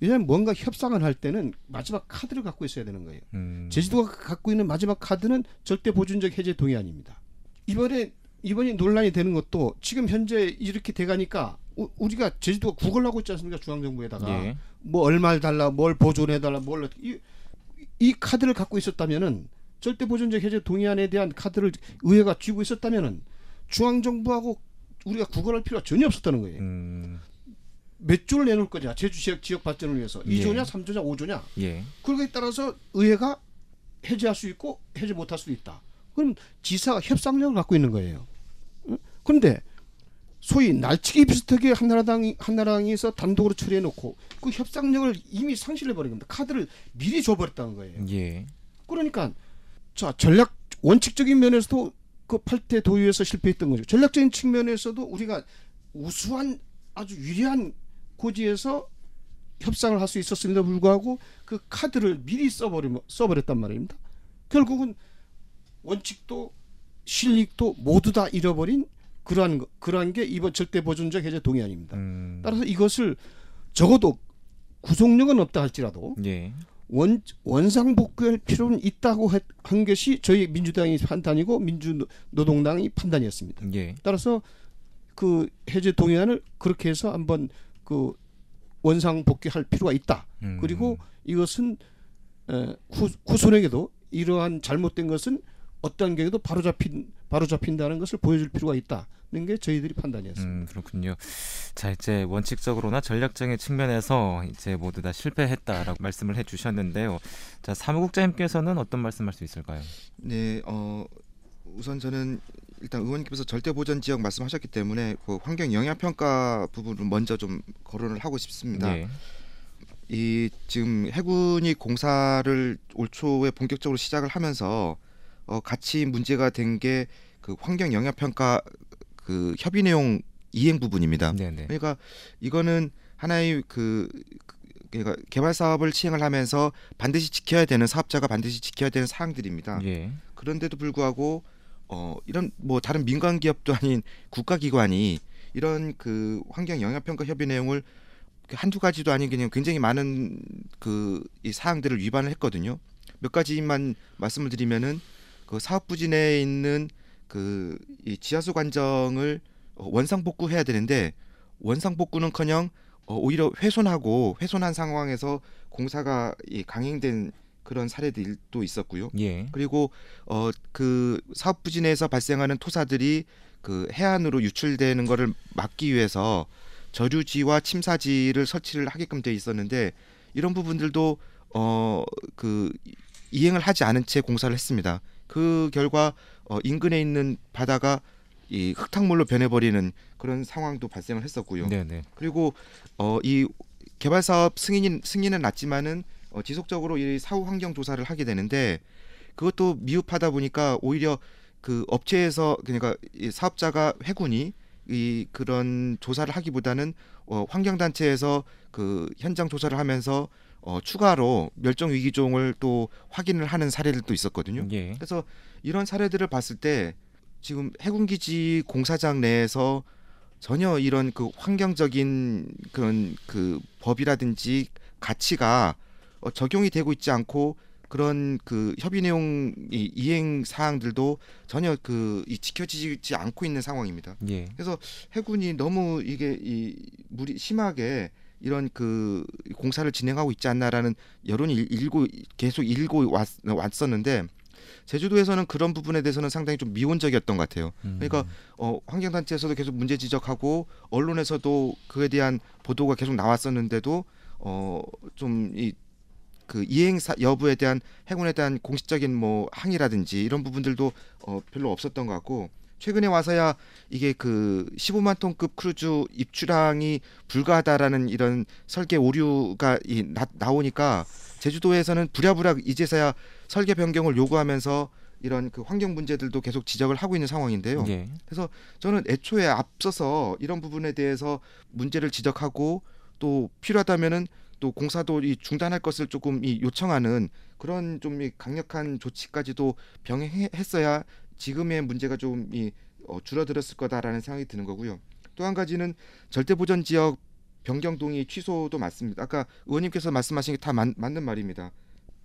왜냐하면 뭔가 협상을 할 때는 마지막 카드를 갖고 있어야 되는 거예요. 음. 제주도가 갖고 있는 마지막 카드는 절대 보존적 해제 동의안입니다. 이번에 이번이 논란이 되는 것도 지금 현재 이렇게 돼가니까 우- 우리가 제주도가 구걸 하고 있지 않습니까 중앙정부에다가 예. 뭐 얼마를 달라 뭘 보존해 달라 뭘 이, 이 카드를 갖고 있었다면은 절대 보존적 해제 동의안에 대한 카드를 의회가 쥐고 있었다면은 중앙정부하고 우리가 구걸할 필요가 전혀 없었다는 거예요. 음. 몇 조를 내놓을 거냐 제주 지역 지역 발전을 위해서 예. 2조냐 3조냐 5조냐 예. 그거에 따라서 의회가 해제할 수 있고 해제 못할 수도 있다. 그럼 지사가 협상력을 갖고 있는 거예요. 응? 그런데 소위 날치기 비슷하게 한나라당이 한나라당에서 단독으로 처리해 놓고 그 협상력을 이미 상실해 버린 겁니다. 카드를 미리 줘버렸다는 거예요. 예. 그러니까 자 전략 원칙적인 면에서도 그 8대 도의에서 실패했던 거죠. 전략적인 측면에서도 우리가 우수한 아주 유리한 고지에서 협상을 할 수 있었음에도 불구하고 그 카드를 미리 써버리 써버렸단 말입니다. 결국은 원칙도 실익도 모두 다 잃어버린 그러한 거- 그러한 게 이번 절대 보존적 해제 동의안입니다. 음. 따라서 이것을 적어도 구속력은 없다 할지라도 예. 원 원상 복구할 필요는 있다고 했- 한 것이 저희 민주당이 판단이고 민주노동당이 판단이었습니다. 예. 따라서 그 해제 동의안을 그렇게 해서 한번 그 원상 복귀할 필요가 있다. 음. 그리고 이것은 에, 후, 후손에게도 이러한 잘못된 것은 어떤 경우에도 바로 잡힌 바로 잡힌다는 것을 보여줄 필요가 있다는 게 저희들이 판단이었습니다. 음, 그렇군요. 자, 이제 원칙적으로나 전략적인 측면에서 이제 모두 다 실패했다라고 말씀을 해 주셨는데요. 자, 사무국장님께서는 어떤 말씀할 수 있을까요? 네, 어 우선 저는 일단 의원님께서 절대 보전 지역 말씀하셨기 때문에 그 환경 영향 평가 부분을 먼저 좀 거론을 하고 싶습니다. 예. 이 지금 해군이 공사를 올 초에 본격적으로 시작을 하면서 어 같이 문제가 된 게 그 환경 영향 평가 그 협의 내용 이행 부분입니다. 네, 네. 그러니까 이거는 하나의 그 그- 그러니까 개발 사업을 시행을 하면서 반드시 지켜야 되는 사업자가 반드시 지켜야 되는 사항들입니다. 예. 그런데도 불구하고 어 이런 뭐 다른 민간 기업도 (laughs) 아닌 국가 기관이 이런 그 환경 영향 평가 협의 내용을 한두 가지도 아닌 그냥 굉장히 많은 그 이 사항들을 위반을 했거든요. 몇 가지만 말씀을 드리면은 그 사업 부진에 있는 그 이 지하수 관정을 어, 원상 복구해야 되는데 원상 복구는커녕 어, 오히려 훼손하고 훼손한 상황에서 공사가 이 강행된 그런 사례들도 있었고요. 예. 그리고 어 그 사업 부진에서 발생하는 토사들이 그 해안으로 유출되는 것을 막기 위해서 저류지와 침사지를 설치를 하게끔 돼 있었는데 이런 부분들도 어 그 이행을 하지 않은 채 공사를 했습니다. 그 결과 어 인근에 있는 바다가 이 흙탕물로 변해버리는 그런 상황도 발생을 했었고요. 네, 네. 그리고 어 이 개발 사업 승인이 승인은 났지만은 어 지속적으로 이 사후 환경 조사를 하게 되는데 그것도 미흡하다 보니까 오히려 그 업체에서 그러니까 이 사업자가 해군이 이 그런 조사를 하기보다는 어 환경 단체에서 그 현장 조사를 하면서 어 추가로 멸종 위기종을 또 확인을 하는 사례들도 있었거든요. 예. 그래서 이런 사례들을 봤을 때 지금 해군 기지 공사장 내에서 전혀 이런 그 환경적인 그런 그 법이라든지 가치가 어, 적용이 되고 있지 않고 그런 그 협의 내용 이 이행 사항들도 전혀 그 이 지켜지지 않고 있는 상황입니다. 예. 그래서 해군이 너무 이게 이 무리 심하게 이런 그 공사를 진행하고 있지 않나라는 여론이 일- 일고 계속 일고 왔, 왔었는데 제주도에서는 그런 부분에 대해서는 상당히 좀 미온적이었던 것 같아요. 음. 그러니까 어, 환경단체에서도 계속 문제 지적하고 언론에서도 그에 대한 보도가 계속 나왔었는데도 어, 어좀이 그 이행사 여부에 대한 해군에 대한 공식적인 뭐 항의라든지 이런 부분들도 어 별로 없었던 것 같고 최근에 와서야 이게 그 15만 톤급 크루즈 입출항이 불가하다라는 이런 설계 오류가 이 나, 나오니까 제주도에서는 부랴부랴 이제서야 설계 변경을 요구하면서 이런 그 환경 문제들도 계속 지적을 하고 있는 상황인데요. 예. 그래서 저는 애초에 앞서서 이런 부분에 대해서 문제를 지적하고 또 필요하다면은 또 공사도 이 중단할 것을 조금 이 요청하는 그런 좀 이 강력한 조치까지도 병행했어야 지금의 문제가 좀이 어, 줄어들었을 거다라는 생각이 드는 거고요. 또 한 가지는 절대 보전 지역 변경 동의 취소도 맞습니다. 아까 의원님께서 말씀하신 게 다 맞는 말입니다.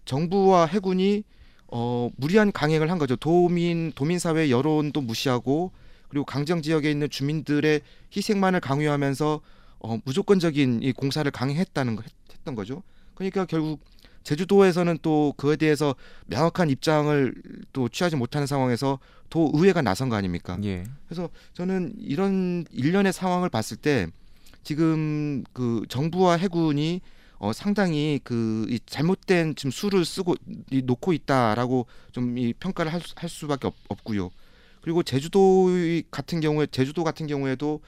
정부와 해군이 어, 무리한 강행을 한 거죠. 도민 도민 사회 여론도 무시하고 그리고 강정 지역에 있는 주민들의 희생만을 강요하면서 어, 무조건적인 이 공사를 강행했다는 거 했, 했던 거죠. 그러니까 결국 제주도에서는 또 그에 대해서 명확한 입장을 또 취하지 못하는 상황에서 도 의회가 나선 거 아닙니까? 예. 그래서 저는 이런 일련의 상황을 봤을 때 지금 그 정부와 해군이 어 상당히 그이 잘못된 지금 수를 쓰고 이 놓고 있다라고 좀 이 평가를 할, 수, 할 수밖에 없, 없고요. 그리고 제주도 같은 경우에 제주도 같은 경우에도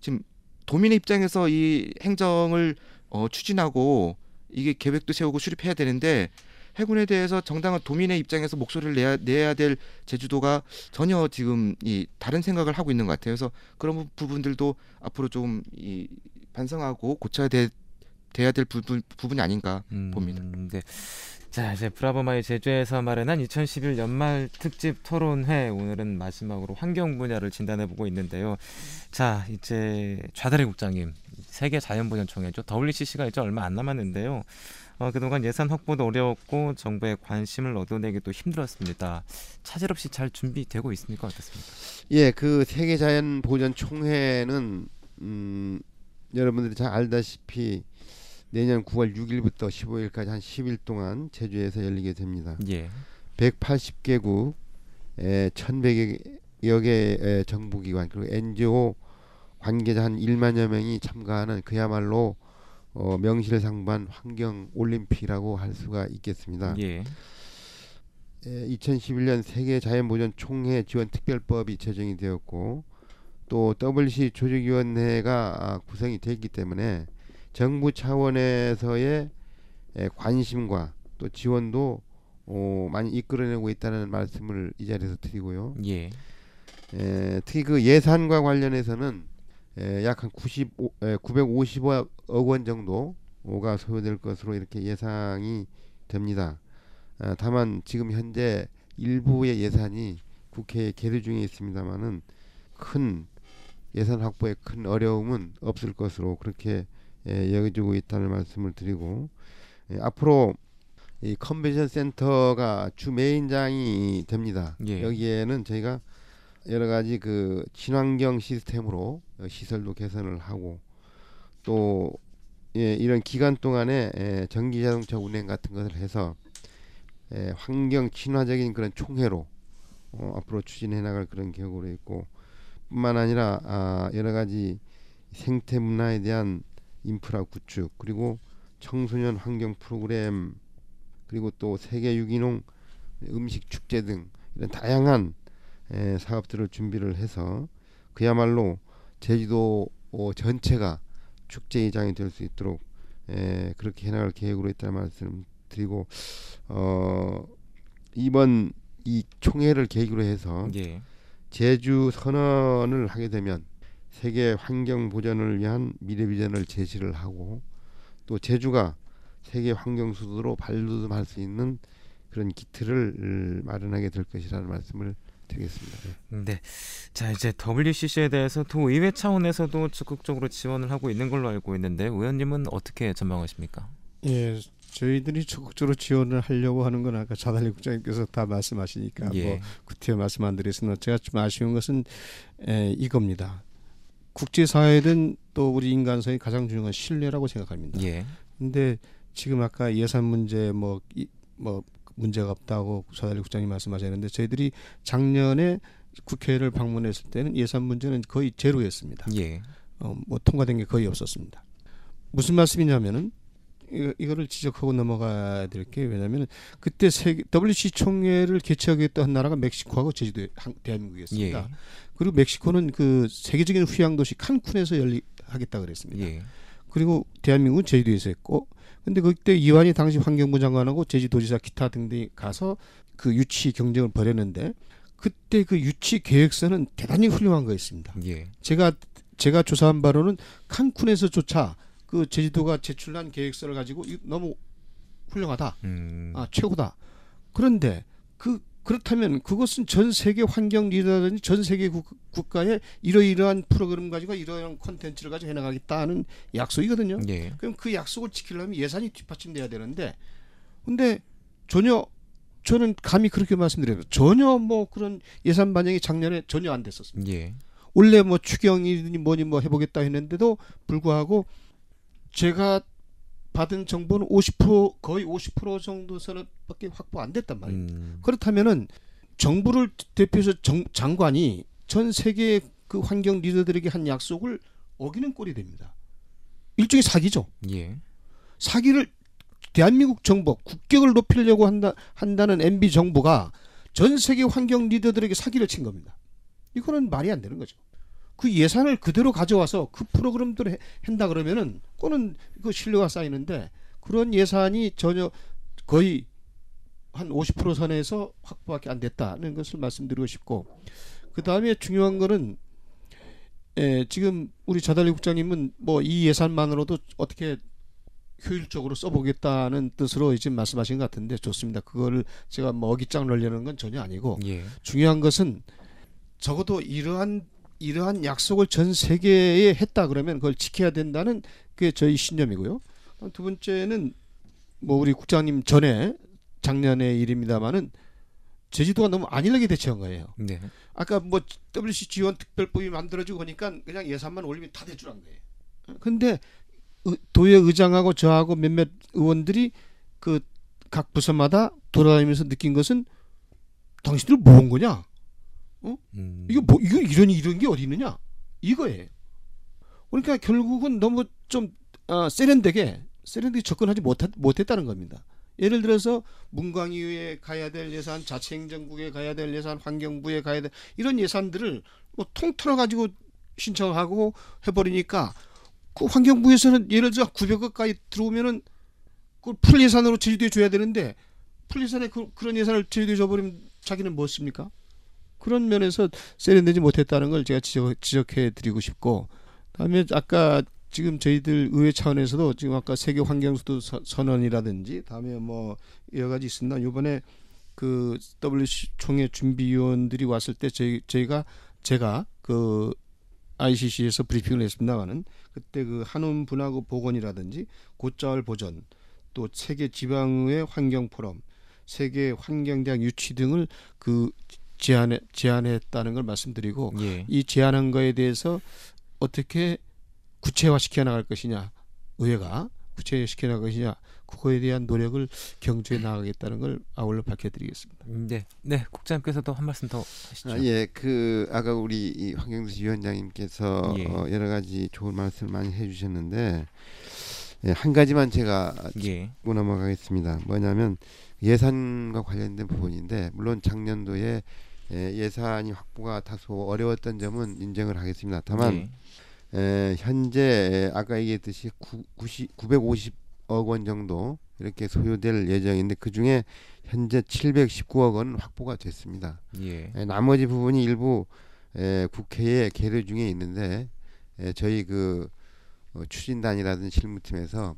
지금 도민의 입장에서 이 행정을 어 추진하고 이게 계획도 세우고 수립해야 되는데 해군에 대해서 정당한 도민의 입장에서 목소리를 내야, 내야 될 제주도가 전혀 지금 이 다른 생각을 하고 있는 것 같아요. 그래서 그런 부- 부분들도 앞으로 좀 이 반성하고 고쳐야 돼, 돼야 될 부분 부분이 아닌가 음, 봅니다. 네. 자 이제 브라보마이 제주에서 마련한 2011 연말 특집 토론회 오늘은 마지막으로 환경 분야를 진단해 보고 있는데요. 자 이제 좌다리 국장님 세계 자연보전총회죠 WCC가 이제 얼마 안 남았는데요. 어, 그동안 예산 확보도 어려웠고 정부의 관심을 얻어내기도 힘들었습니다. 차질 없이 잘 준비되고 있습니까 어떻습니까? 예, 그 세계 자연 보전 총회는 음, 여러분들이 잘 알다시피 내년 9월 6일부터 15일까지 한 10일 동안 제주에서 열리게 됩니다. 예. 180개국, 에 1,100여 개의 정부기관 그리고 NGO 관계자 한 1만여 명이 참가하는 그야말로 어, 명실상부한 환경 올림픽이라고 할 수가 있겠습니다. 예. 에, 2011년 세계 자연보전 총회 지원 특별법이 제정이 되었고 또 WC 조직위원회가 아, 구성이 됐기 때문에 정부 차원에서의 에, 관심과 또 지원도 어, 많이 이끌어내고 있다는 말씀을 이 자리에서 드리고요. 예. 에, 특히 그 예산과 관련해서는 약한 95, 에, 950억 원 정도가 소요될 것으로 이렇게 예상이 됩니다. 아, 다만 지금 현재 일부의 예산이 국회에 계류 중에 있습니다만은 큰 예산 확보에 큰 어려움은 없을 것으로 그렇게 에, 여겨지고 있다는 말씀을 드리고 에, 앞으로 이 컨벤션 센터가 주 메인장이 됩니다. 예. 여기에는 저희가 여러 가지 그 친환경 시스템으로 어, 시설도 개선을 하고 또 예, 이런 기간 동안에 에, 전기 자동차 운행 같은 것을 해서 에, 환경 친화적인 그런 총회로 어, 앞으로 추진해 나갈 그런 계획으로 있고 뿐만 아니라 아, 여러 가지 생태 문화에 대한 인프라 구축 그리고 청소년 환경 프로그램 그리고 또 세계 유기농 음식 축제 등 이런 다양한 에, 사업들을 준비를 해서 그야말로 제주도 어, 전체가 축제 이장이 될 수 있도록 에, 그렇게 해나갈 계획으로 있다는 말씀 드리고 어, 이번 이 총회를 계기로 해서 예. 제주 선언을 하게 되면 세계 환경 보전을 위한 미래 비전을 제시를 하고 또 제주가 세계 환경 수도로 발돋움할 수 있는 그런 기틀을 음, 마련하게 될 것이라는 말씀을 드리겠습니다. 네. 네. 자 이제 WCC에 대해서 도의회 차원에서도 적극적으로 지원을 하고 있는 걸로 알고 있는데 의원님은 어떻게 전망하십니까? 예, 저희들이 적극적으로 지원을 하려고 하는 건 아까 자달리 국장님께서 다 말씀하시니까 예. 뭐 구태여 말씀 안 드렸으나 제가 좀 아쉬운 것은 에, 이겁니다. 국제사회든 또 우리 인간성의 가장 중요한 신뢰라고 생각합니다. 예. 근데 지금 아까 예산 문제 뭐뭐 문제가 없다고 서달리 국장님 말씀하셨는데 저희들이 작년에 국회를 방문했을 때는 예산 문제는 거의 제로였습니다. 예. 어, 뭐 통과된 게 거의 없었습니다. 무슨 말씀이냐면은 이거, 이거를 지적하고 넘어가야 될 게 왜냐하면 그때 세계 WC 총회를 개최하겠다 한 나라가 멕시코하고 제주도 한- 대한민국이었습니다. 예. 그리고 멕시코는 그 세계적인 휴양 도시 칸쿤에서 열리 하겠다 그랬습니다. 예. 그리고 대한민국은 제주도에서 했고 근데 그때 이완희 당시 환경부 장관하고 제주도지사 기타 등등이 가서 그 유치 경쟁을 벌였는데 그때 그 유치 계획서는 대단히 훌륭한 거였습니다. 예. 제가 제가 조사한 바로는 칸쿤에서조차 그 제주도가 제출한 계획서를 가지고 이- 너무 훌륭하다. 음. 아 최고다. 그런데 그 그렇다면 그것은 전 세계 환경 리더라든지 전 세계 국, 국가에 이러이러한 프로그램 가지고 이러이러한 콘텐츠를 가지고 해나가겠다는 약속이거든요. 예. 그럼 그 약속을 지키려면 예산이 뒷받침돼야 되는데 근데 전혀 저는 감히 그렇게 말씀드려요. 전혀 뭐 그런 예산 반영이 작년에 전혀 안 됐었습니다. 예. 원래 뭐 추경이니 뭐니 뭐 해보겠다 했는데도 불구하고 제가 받은 정보는 50% 거의 50% 정도 선밖에 확보 안 됐단 말이에요. 음. 그렇다면은 정부를 대표해서 정, 장관이 전 세계 그 환경 리더들에게 한 약속을 어기는 꼴이 됩니다. 일종의 사기죠. 예. 사기를 대한민국 정부 국격을 높이려고 한다 한다는 MB 정부가 전 세계 환경 리더들에게 사기를 친 겁니다. 이거는 말이 안 되는 거죠. 그 예산을 그대로 가져와서 그 프로그램대로 해- 한다 그러면은 그거는 그 신뢰가 쌓이는데 그런 예산이 전혀 거의 한 50% 선에서 확보밖에 안 됐다는 것을 말씀드리고 싶고 그 다음에 중요한 거는 에, 지금 우리 자달리 국장님은 뭐 이 예산만으로도 어떻게 효율적으로 써보겠다는 뜻으로 지금 말씀하신 것 같은데 좋습니다. 그거를 제가 뭐 어깃장 넣으려는 건 전혀 아니고 예. 중요한 것은 적어도 이러한 이러한 약속을 전 세계에 했다 그러면 그걸 지켜야 된다는 게 저희 신념이고요. 두 번째는 뭐 우리 국장님 전에 작년의 일입니다만은 제주도가 너무 안일하게 대처한 거예요. 네. 아까 뭐 WC 지원 특별법이 만들어지고 하니까 그냥 예산만 올리면 다 대출한 거예요. 근데 의- 도의 의장하고 저하고 몇몇 의원들이 그 각 부서마다 돌아다니면서 느낀 것은 당신들 뭐 한 거냐? 음. 이거 뭐 이거 이런 이런 게 어디 있느냐? 이거예요. 그러니까 결국은 너무 좀 어, 세련되게 세련되게 접근하지 못했, 못했다는 겁니다. 예를 들어서 문광위에 가야 될 예산, 자치행정국에 가야 될 예산, 환경부에 가야 될 이런 예산들을 뭐 통틀어 가지고 신청하고 해버리니까 그 환경부에서는 예를 들어 900억까지 들어오면은 그풀 예산으로 제주도에 줘야 되는데 풀 예산에 그, 그런 예산을 제주도에 줘버리면 자기는 뭐 씁니까? 그런 면에서 세련되지 못했다는 걸 제가 지적, 지적해 드리고 싶고 다음에 아까 지금 저희들 의회 차원에서도 지금 아까 세계 환경수도 서- 선언이라든지 다음에 뭐 여러 가지 있습니다. 이번에 그 WC 총회 준비위원들이 왔을 때 저희 저희가 제가 그 ICC에서 브리핑을 했습니다만은 그때 그 한원 분화구 복원이라든지 곧자월 보전 또 세계 지방의 환경 포럼 세계 환경대학 유치 등을 그 제안해 제안했다는 걸 말씀드리고 예. 이 제안한 거에 대해서 어떻게 구체화시켜 나갈 것이냐 의회가 구체화시켜 나갈 것이냐 그거에 대한 노력을 경주해 나가겠다는 걸 아울러 밝혀드리겠습니다. 네. 네. 국장님께서도 한 말씀 더 하시죠. 아, 예, 그 아까 우리 이 환경도시 위원장님께서 예. 어, 여러 가지 좋은 말씀을 많이 해주셨는데 예, 한 가지만 제가 예. 짚고 넘어가겠습니다. 뭐냐면 예산과 관련된 부분인데 물론 작년도에 예, 예산이 확보가 다소 어려웠던 점은 인정을 하겠습니다. 다만 예. 에, 현재 에, 아까 얘기했듯이 구, 90, 950억 원 정도 이렇게 소요될 예정인데 그 중에 현재 719억 원 확보가 됐습니다. 예. 에, 나머지 부분이 일부 에, 국회에 계류 중에 있는데 에, 저희 그 어, 추진단이라든지 실무팀에서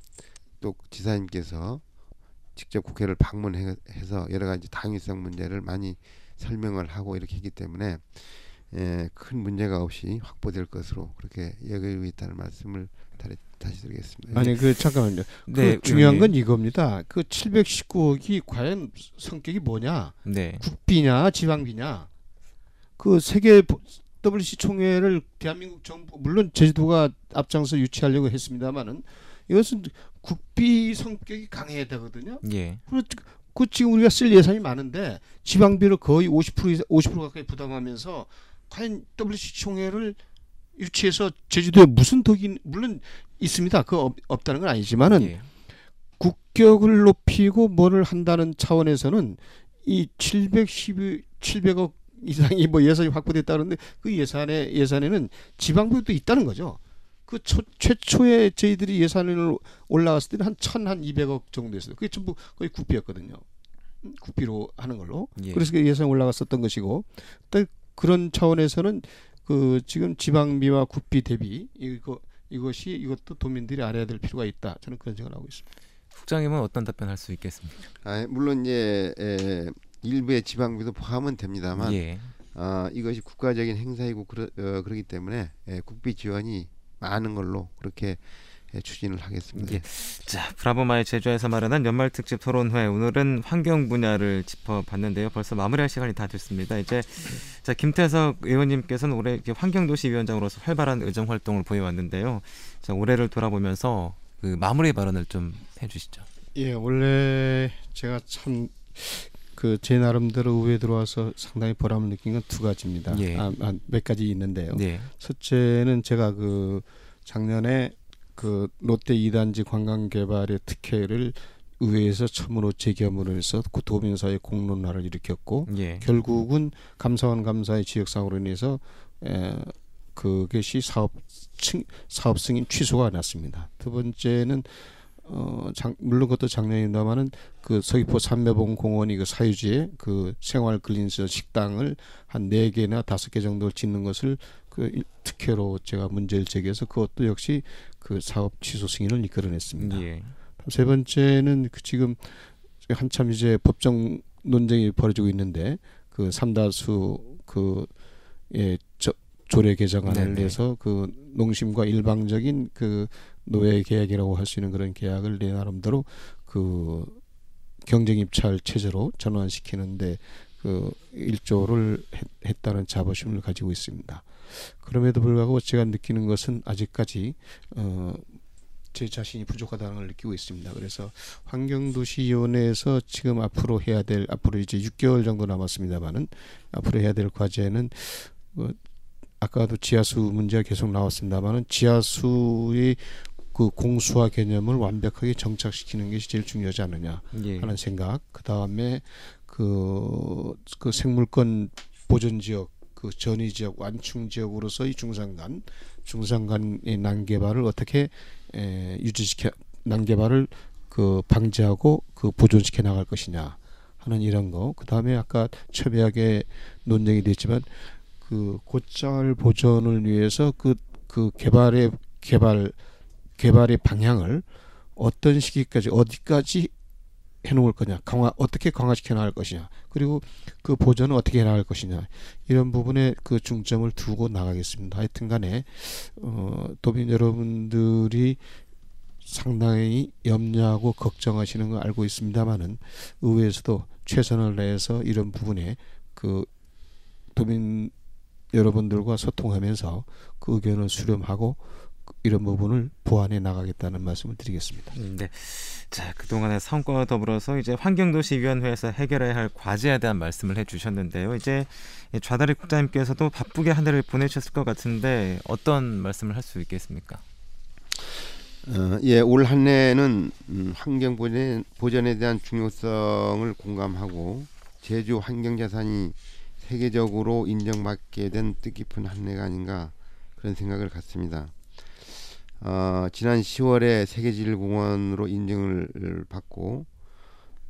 또 지사님께서 직접 국회를 방문해서 여러 가지 당위성 문제를 많이 설명을 하고 이렇게 했기 때문에 에, 큰 문제가 없이 확보될 것으로 그렇게 여기고 있다는 말씀을 다시, 다시 드리겠습니다. 아니 그 잠깐만요. 네. 그 중요한 의원님. 건 이겁니다. 그 719억이 과연 성격이 뭐냐? 네. 국비냐 지방비냐? 그 세계 보- WC 총회를 대한민국 정부 물론 제주도가 앞장서 유치하려고 했습니다만은 이것은 국비 성격이 강해야 되거든요. 예. 그, 그 지금 우리가 쓸 예산이 많은데 지방비를 거의 50% 이상, 50% 가까이 부담하면서 과연 WC 총회를 유치해서 제주도에 무슨 덕이 물론 있습니다. 그 없, 없다는 건 아니지만은 예. 국격을 높이고 뭐를 한다는 차원에서는 이 712, 700억 이상이 뭐 예산이 확보됐다는데 그 예산에 예산에는 지방부도 있다는 거죠. 그 초, 최초에 저희들이 예산을 올라갔을 때는 한 1,000, 한 200억 정도였어요. 그게 전부 거의 국비였거든요. 음, 국비로 하는 걸로. 예. 그래서 그 예산 올라갔었던 것이고, 또 그런 차원에서는 그 지금 지방비와 국비 대비 이거 이것이 이것도 도민들이 알아야 될 필요가 있다. 저는 그런 생각을 하고 있습니다. 국장님은 어떤 답변할 수 있겠습니까? 아, 물론 이제 에, 일부의 지방비도 포함은 됩니다만 예. 아, 이것이 국가적인 행사이고 그러, 어, 그렇기 때문에 에, 국비 지원이 많은 걸로 그렇게 에, 추진을 하겠습니다. 예. 자, 브라보마의 제주에서 마련한 연말 특집 토론회 오늘은 환경 분야를 짚어봤는데요. 벌써 마무리할 시간이 다 됐습니다. 이제 자 김태석 의원님께서는 올해 이렇게 환경도시 위원장으로서 활발한 의정 활동을 보여왔는데요. 자, 올해를 돌아보면서 그 마무리 발언을 좀 해주시죠. 예, 원래 제가 참 그 제 나름대로 의회 들어와서 상당히 보람을 느낀 건 두 가지입니다. 예. 아, 아, 몇 가지 있는데요. 네. 첫째는 제가 그 작년에 그 롯데 2단지 관광 개발의 특혜를 의회에서 처음으로 제기함으로 해서 그 도민사회 공론화를 일으켰고 예. 결국은 감사원 감사의 지적사항으로 인해서 에, 그것이 사업 승, 사업 승인 취소가 났습니다. 두 번째는 어, 장, 물론 그것도 작년입니다만은 그 서귀포 삼매봉 공원이 그 사유지에 그 생활 클린스 식당을 한 네 개나 다섯 개 정도를 짓는 것을 그 일- 특혜로 제가 문제를 제기해서 그것도 역시 그 사업 취소 승인을 이끌어냈습니다. 예. 세 번째는 그 지금 한참 이제 법정 논쟁이 벌어지고 있는데 그 삼다수 그예 조례 개정안을 네네. 내서 그 농심과 일방적인 그 노예 계약이라고 할 수 있는 그런 계약을 내 나름대로 그 경쟁 입찰 체제로 전환시키는데 그 일조를 했, 했다는 자부심을 가지고 있습니다. 그럼에도 불구하고 제가 느끼는 것은 아직까지 어, 제 자신이 부족하다는 걸 느끼고 있습니다. 그래서 환경도시위원회에서 지금 앞으로 해야 될 앞으로 이제 6개월 정도 남았습니다만은 앞으로 해야 될 과제는 어, 아까도 지하수 문제가 계속 나왔습니다만은 지하수의 그 공수화 개념을 완벽하게 정착시키는 것이 제일 중요하지 않느냐 예. 하는 생각. 그 다음에 그, 그 생물권 보존 지역, 그 전위 지역, 완충 지역으로서의 중산간, 중산간의 난개발을 어떻게 에, 유지시켜 난개발을 그 방지하고 그 보존시켜 나갈 것이냐 하는 이런 거. 그 다음에 아까 첨예하게 논쟁이 됐지만 그 곧잘 보존을 위해서 그, 그 개발의 개발 개발의 방향을 어떤 시기까지 어디까지 해놓을 거냐, 강화 어떻게 강화시켜 나갈 것이냐, 그리고 그 보전은 어떻게 해 나갈 것이냐 이런 부분에 그 중점을 두고 나가겠습니다. 하여튼간에 어, 도민 여러분들이 상당히 염려하고 걱정하시는 거 알고 있습니다만은 의회에서도 최선을 다해서 이런 부분에 그 도민 여러분들과 소통하면서 그 의견을 수렴하고 이런 부분을 보완해 나가겠다는 말씀을 드리겠습니다. 네. 자, 그동안의 성과와 더불어서 이제 환경도시위원회에서 해결해야 할 과제에 대한 말씀을 해 주셨는데요. 이제 이 좌다리 국장님께서도 바쁘게 한 해를 보내셨을 것 같은데 어떤 말씀을 할 수 있겠습니까? 어, 예, 올 한 해는 음, 환경 보전, 보전에 대한 중요성을 공감하고 제주 환경 자산이 세계적으로 인정받게 된 뜻깊은 한 해가 아닌가 그런 생각을 갖습니다. 어, 지난 10월에 세계지질공원으로 인증을 받고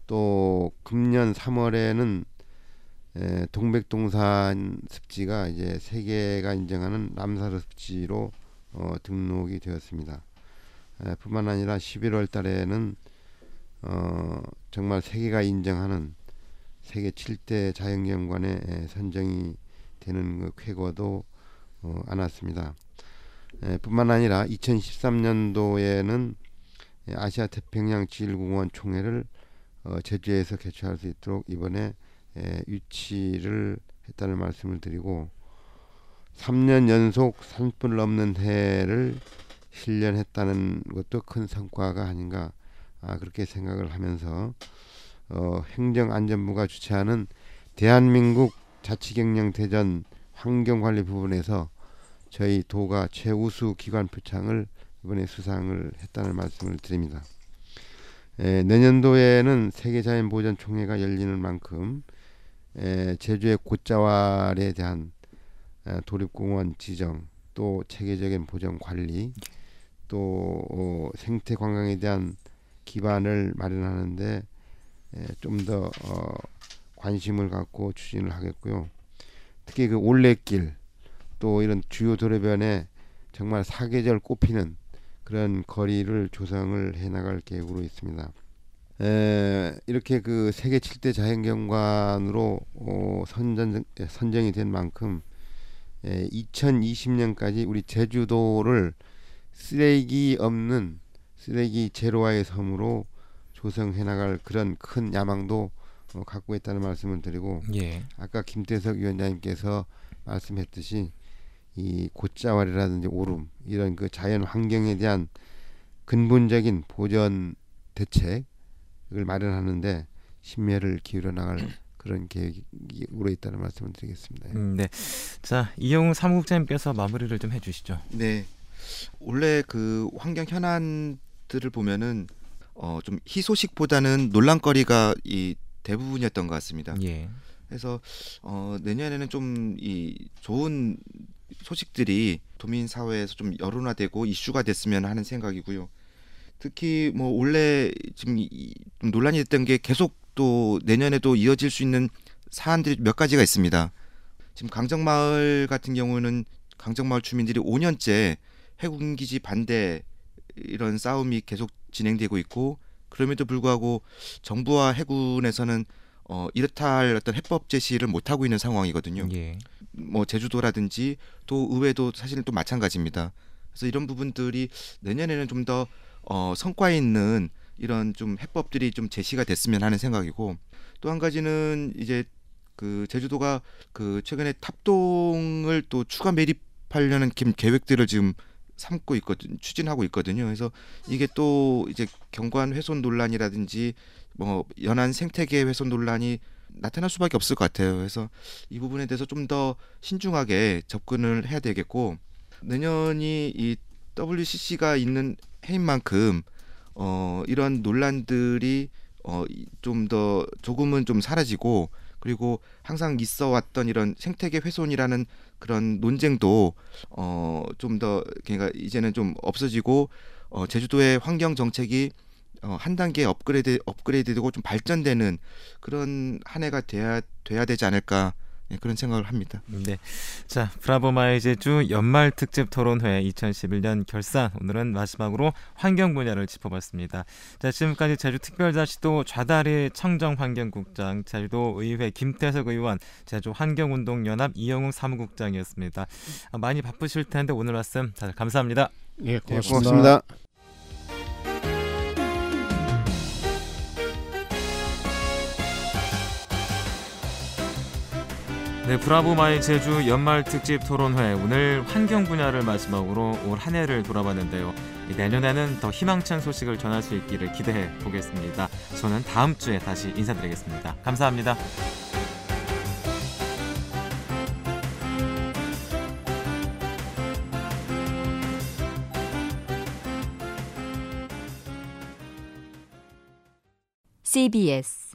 또 금년 3월에는 에, 동백동산 습지가 이제 세계가 인정하는 람사르 습지로 어, 등록이 되었습니다. 에, 뿐만 아니라 11월 달에는 어, 정말 세계가 인정하는 세계 7대 자연경관에 에, 선정이 되는 그 쾌거도 어, 안았습니다. 에, 뿐만 아니라 2013년도에는 아시아 태평양 지질공원 총회를 어, 제주에서 개최할 수 있도록 이번에 에, 유치를 했다는 말씀을 드리고 3년 연속 산불 넘는 해를 실현했다는 것도 큰 성과가 아닌가 아, 그렇게 생각을 하면서 어, 행정안전부가 주최하는 대한민국 자치경영 대전 환경관리 부분에서 저희 도가 최우수 기관 표창을 이번에 수상을 했다는 말씀을 드립니다. 에, 내년도에는 세계자연보전총회가 열리는 만큼 에, 제주의 곶자왈에 대한 에, 도립공원 지정 또 체계적인 보전 관리 또 어, 생태 관광에 대한 기반을 마련하는데 좀 더 어, 관심을 갖고 추진을 하겠고요. 특히 그 올레길 또 이런 주요 도로변에 정말 사계절 꽃피는 그런 거리를 조성을 해 나갈 계획으로 있습니다. 에, 이렇게 그 세계 7대 자연경관으로 어, 선전, 선정이 된 만큼 에, 2020년까지 우리 제주도를 쓰레기 없는 쓰레기 제로와의 섬으로 조성해 나갈 그런 큰 야망도 어, 갖고 있다는 말씀을 드리고 예. 아까 김태석 위원장님께서 말씀했듯이 이 곶자왈이라든지 오름 이런 그 자연 환경에 대한 근본적인 보전 대책을 마련하는데 심혈을 기울여 나갈 (clears throat) 그런 계획으로 있다는 말씀을 드리겠습니다. 음, 네. 자, 이영웅 사무국장님께서 마무리를 좀 해주시죠. 네. 원래 그 환경 현안들을 보면은 어, 좀 희소식보다는 논란거리가 이 대부분이었던 것 같습니다. 예. 그래서 어, 내년에는 좀 이 좋은 소식들이 도민 사회에서 좀 여론화되고 이슈가 됐으면 하는 생각이고요. 특히 뭐 원래 지금 논란이 됐던 게 계속 또 내년에도 이어질 수 있는 사안들이 몇 가지가 있습니다. 지금 강정마을 같은 경우는 강정마을 주민들이 5년째 해군 기지 반대 이런 싸움이 계속 진행되고 있고 그럼에도 불구하고 정부와 해군에서는 어 이렇다 할 어떤 해법 제시를 못 하고 있는 상황이거든요. 예. 뭐 제주도라든지 또 의회도 사실은 또 마찬가지입니다. 그래서 이런 부분들이 내년에는 좀 더 어, 성과 있는 이런 좀 해법들이 좀 제시가 됐으면 하는 생각이고 또 한 가지는 이제 그 제주도가 그 최근에 탑동을 또 추가 매립하려는 김 계획들을 지금 삼고 있거든 추진하고 있거든요. 그래서 이게 또 이제 경관 훼손 논란이라든지 뭐 연안 생태계 훼손 논란이 나타날 수밖에 없을 것 같아요. 그래서 이 부분에 대해서 좀 더 신중하게 접근을 해야 되겠고 내년이 이 WCC가 있는 해인 만큼 어 이런 논란들이 어좀 더 조금은 좀 사라지고 그리고 항상 있어 왔던 이런 생태계 훼손이라는 그런 논쟁도 어좀 더 그러니까 이제는 좀 없어지고 어 제주도의 환경 정책이 어, 한 단계 업그레이드 업그레이드되고 좀 발전되는 그런 한 해가 돼야 돼야 되지 않을까 예, 그런 생각을 합니다. 네. 자, 브라보 마이 제주 연말 특집 토론회 2011년 결산. 오늘은 마지막으로 환경 분야를 짚어봤습니다. 자, 지금까지 제주 특별자치도 좌달희 청정환경국장, 제주도 의회 김태석 의원, 제주 환경운동연합 이영웅 사무국장이었습니다. 아, 많이 바쁘실 텐데 오늘 말씀 다들 감사합니다. 예, 네, 고맙습니다. 고맙습니다. 네, 브라보 마이 제주 연말 특집 토론회 오늘 환경 분야를 마지막으로 올 한 해를 돌아봤는데요. 내년에는 더 희망찬 소식을 전할 수 있기를 기대해 보겠습니다. 저는 다음 주에 다시 인사드리겠습니다. 감사합니다. CBS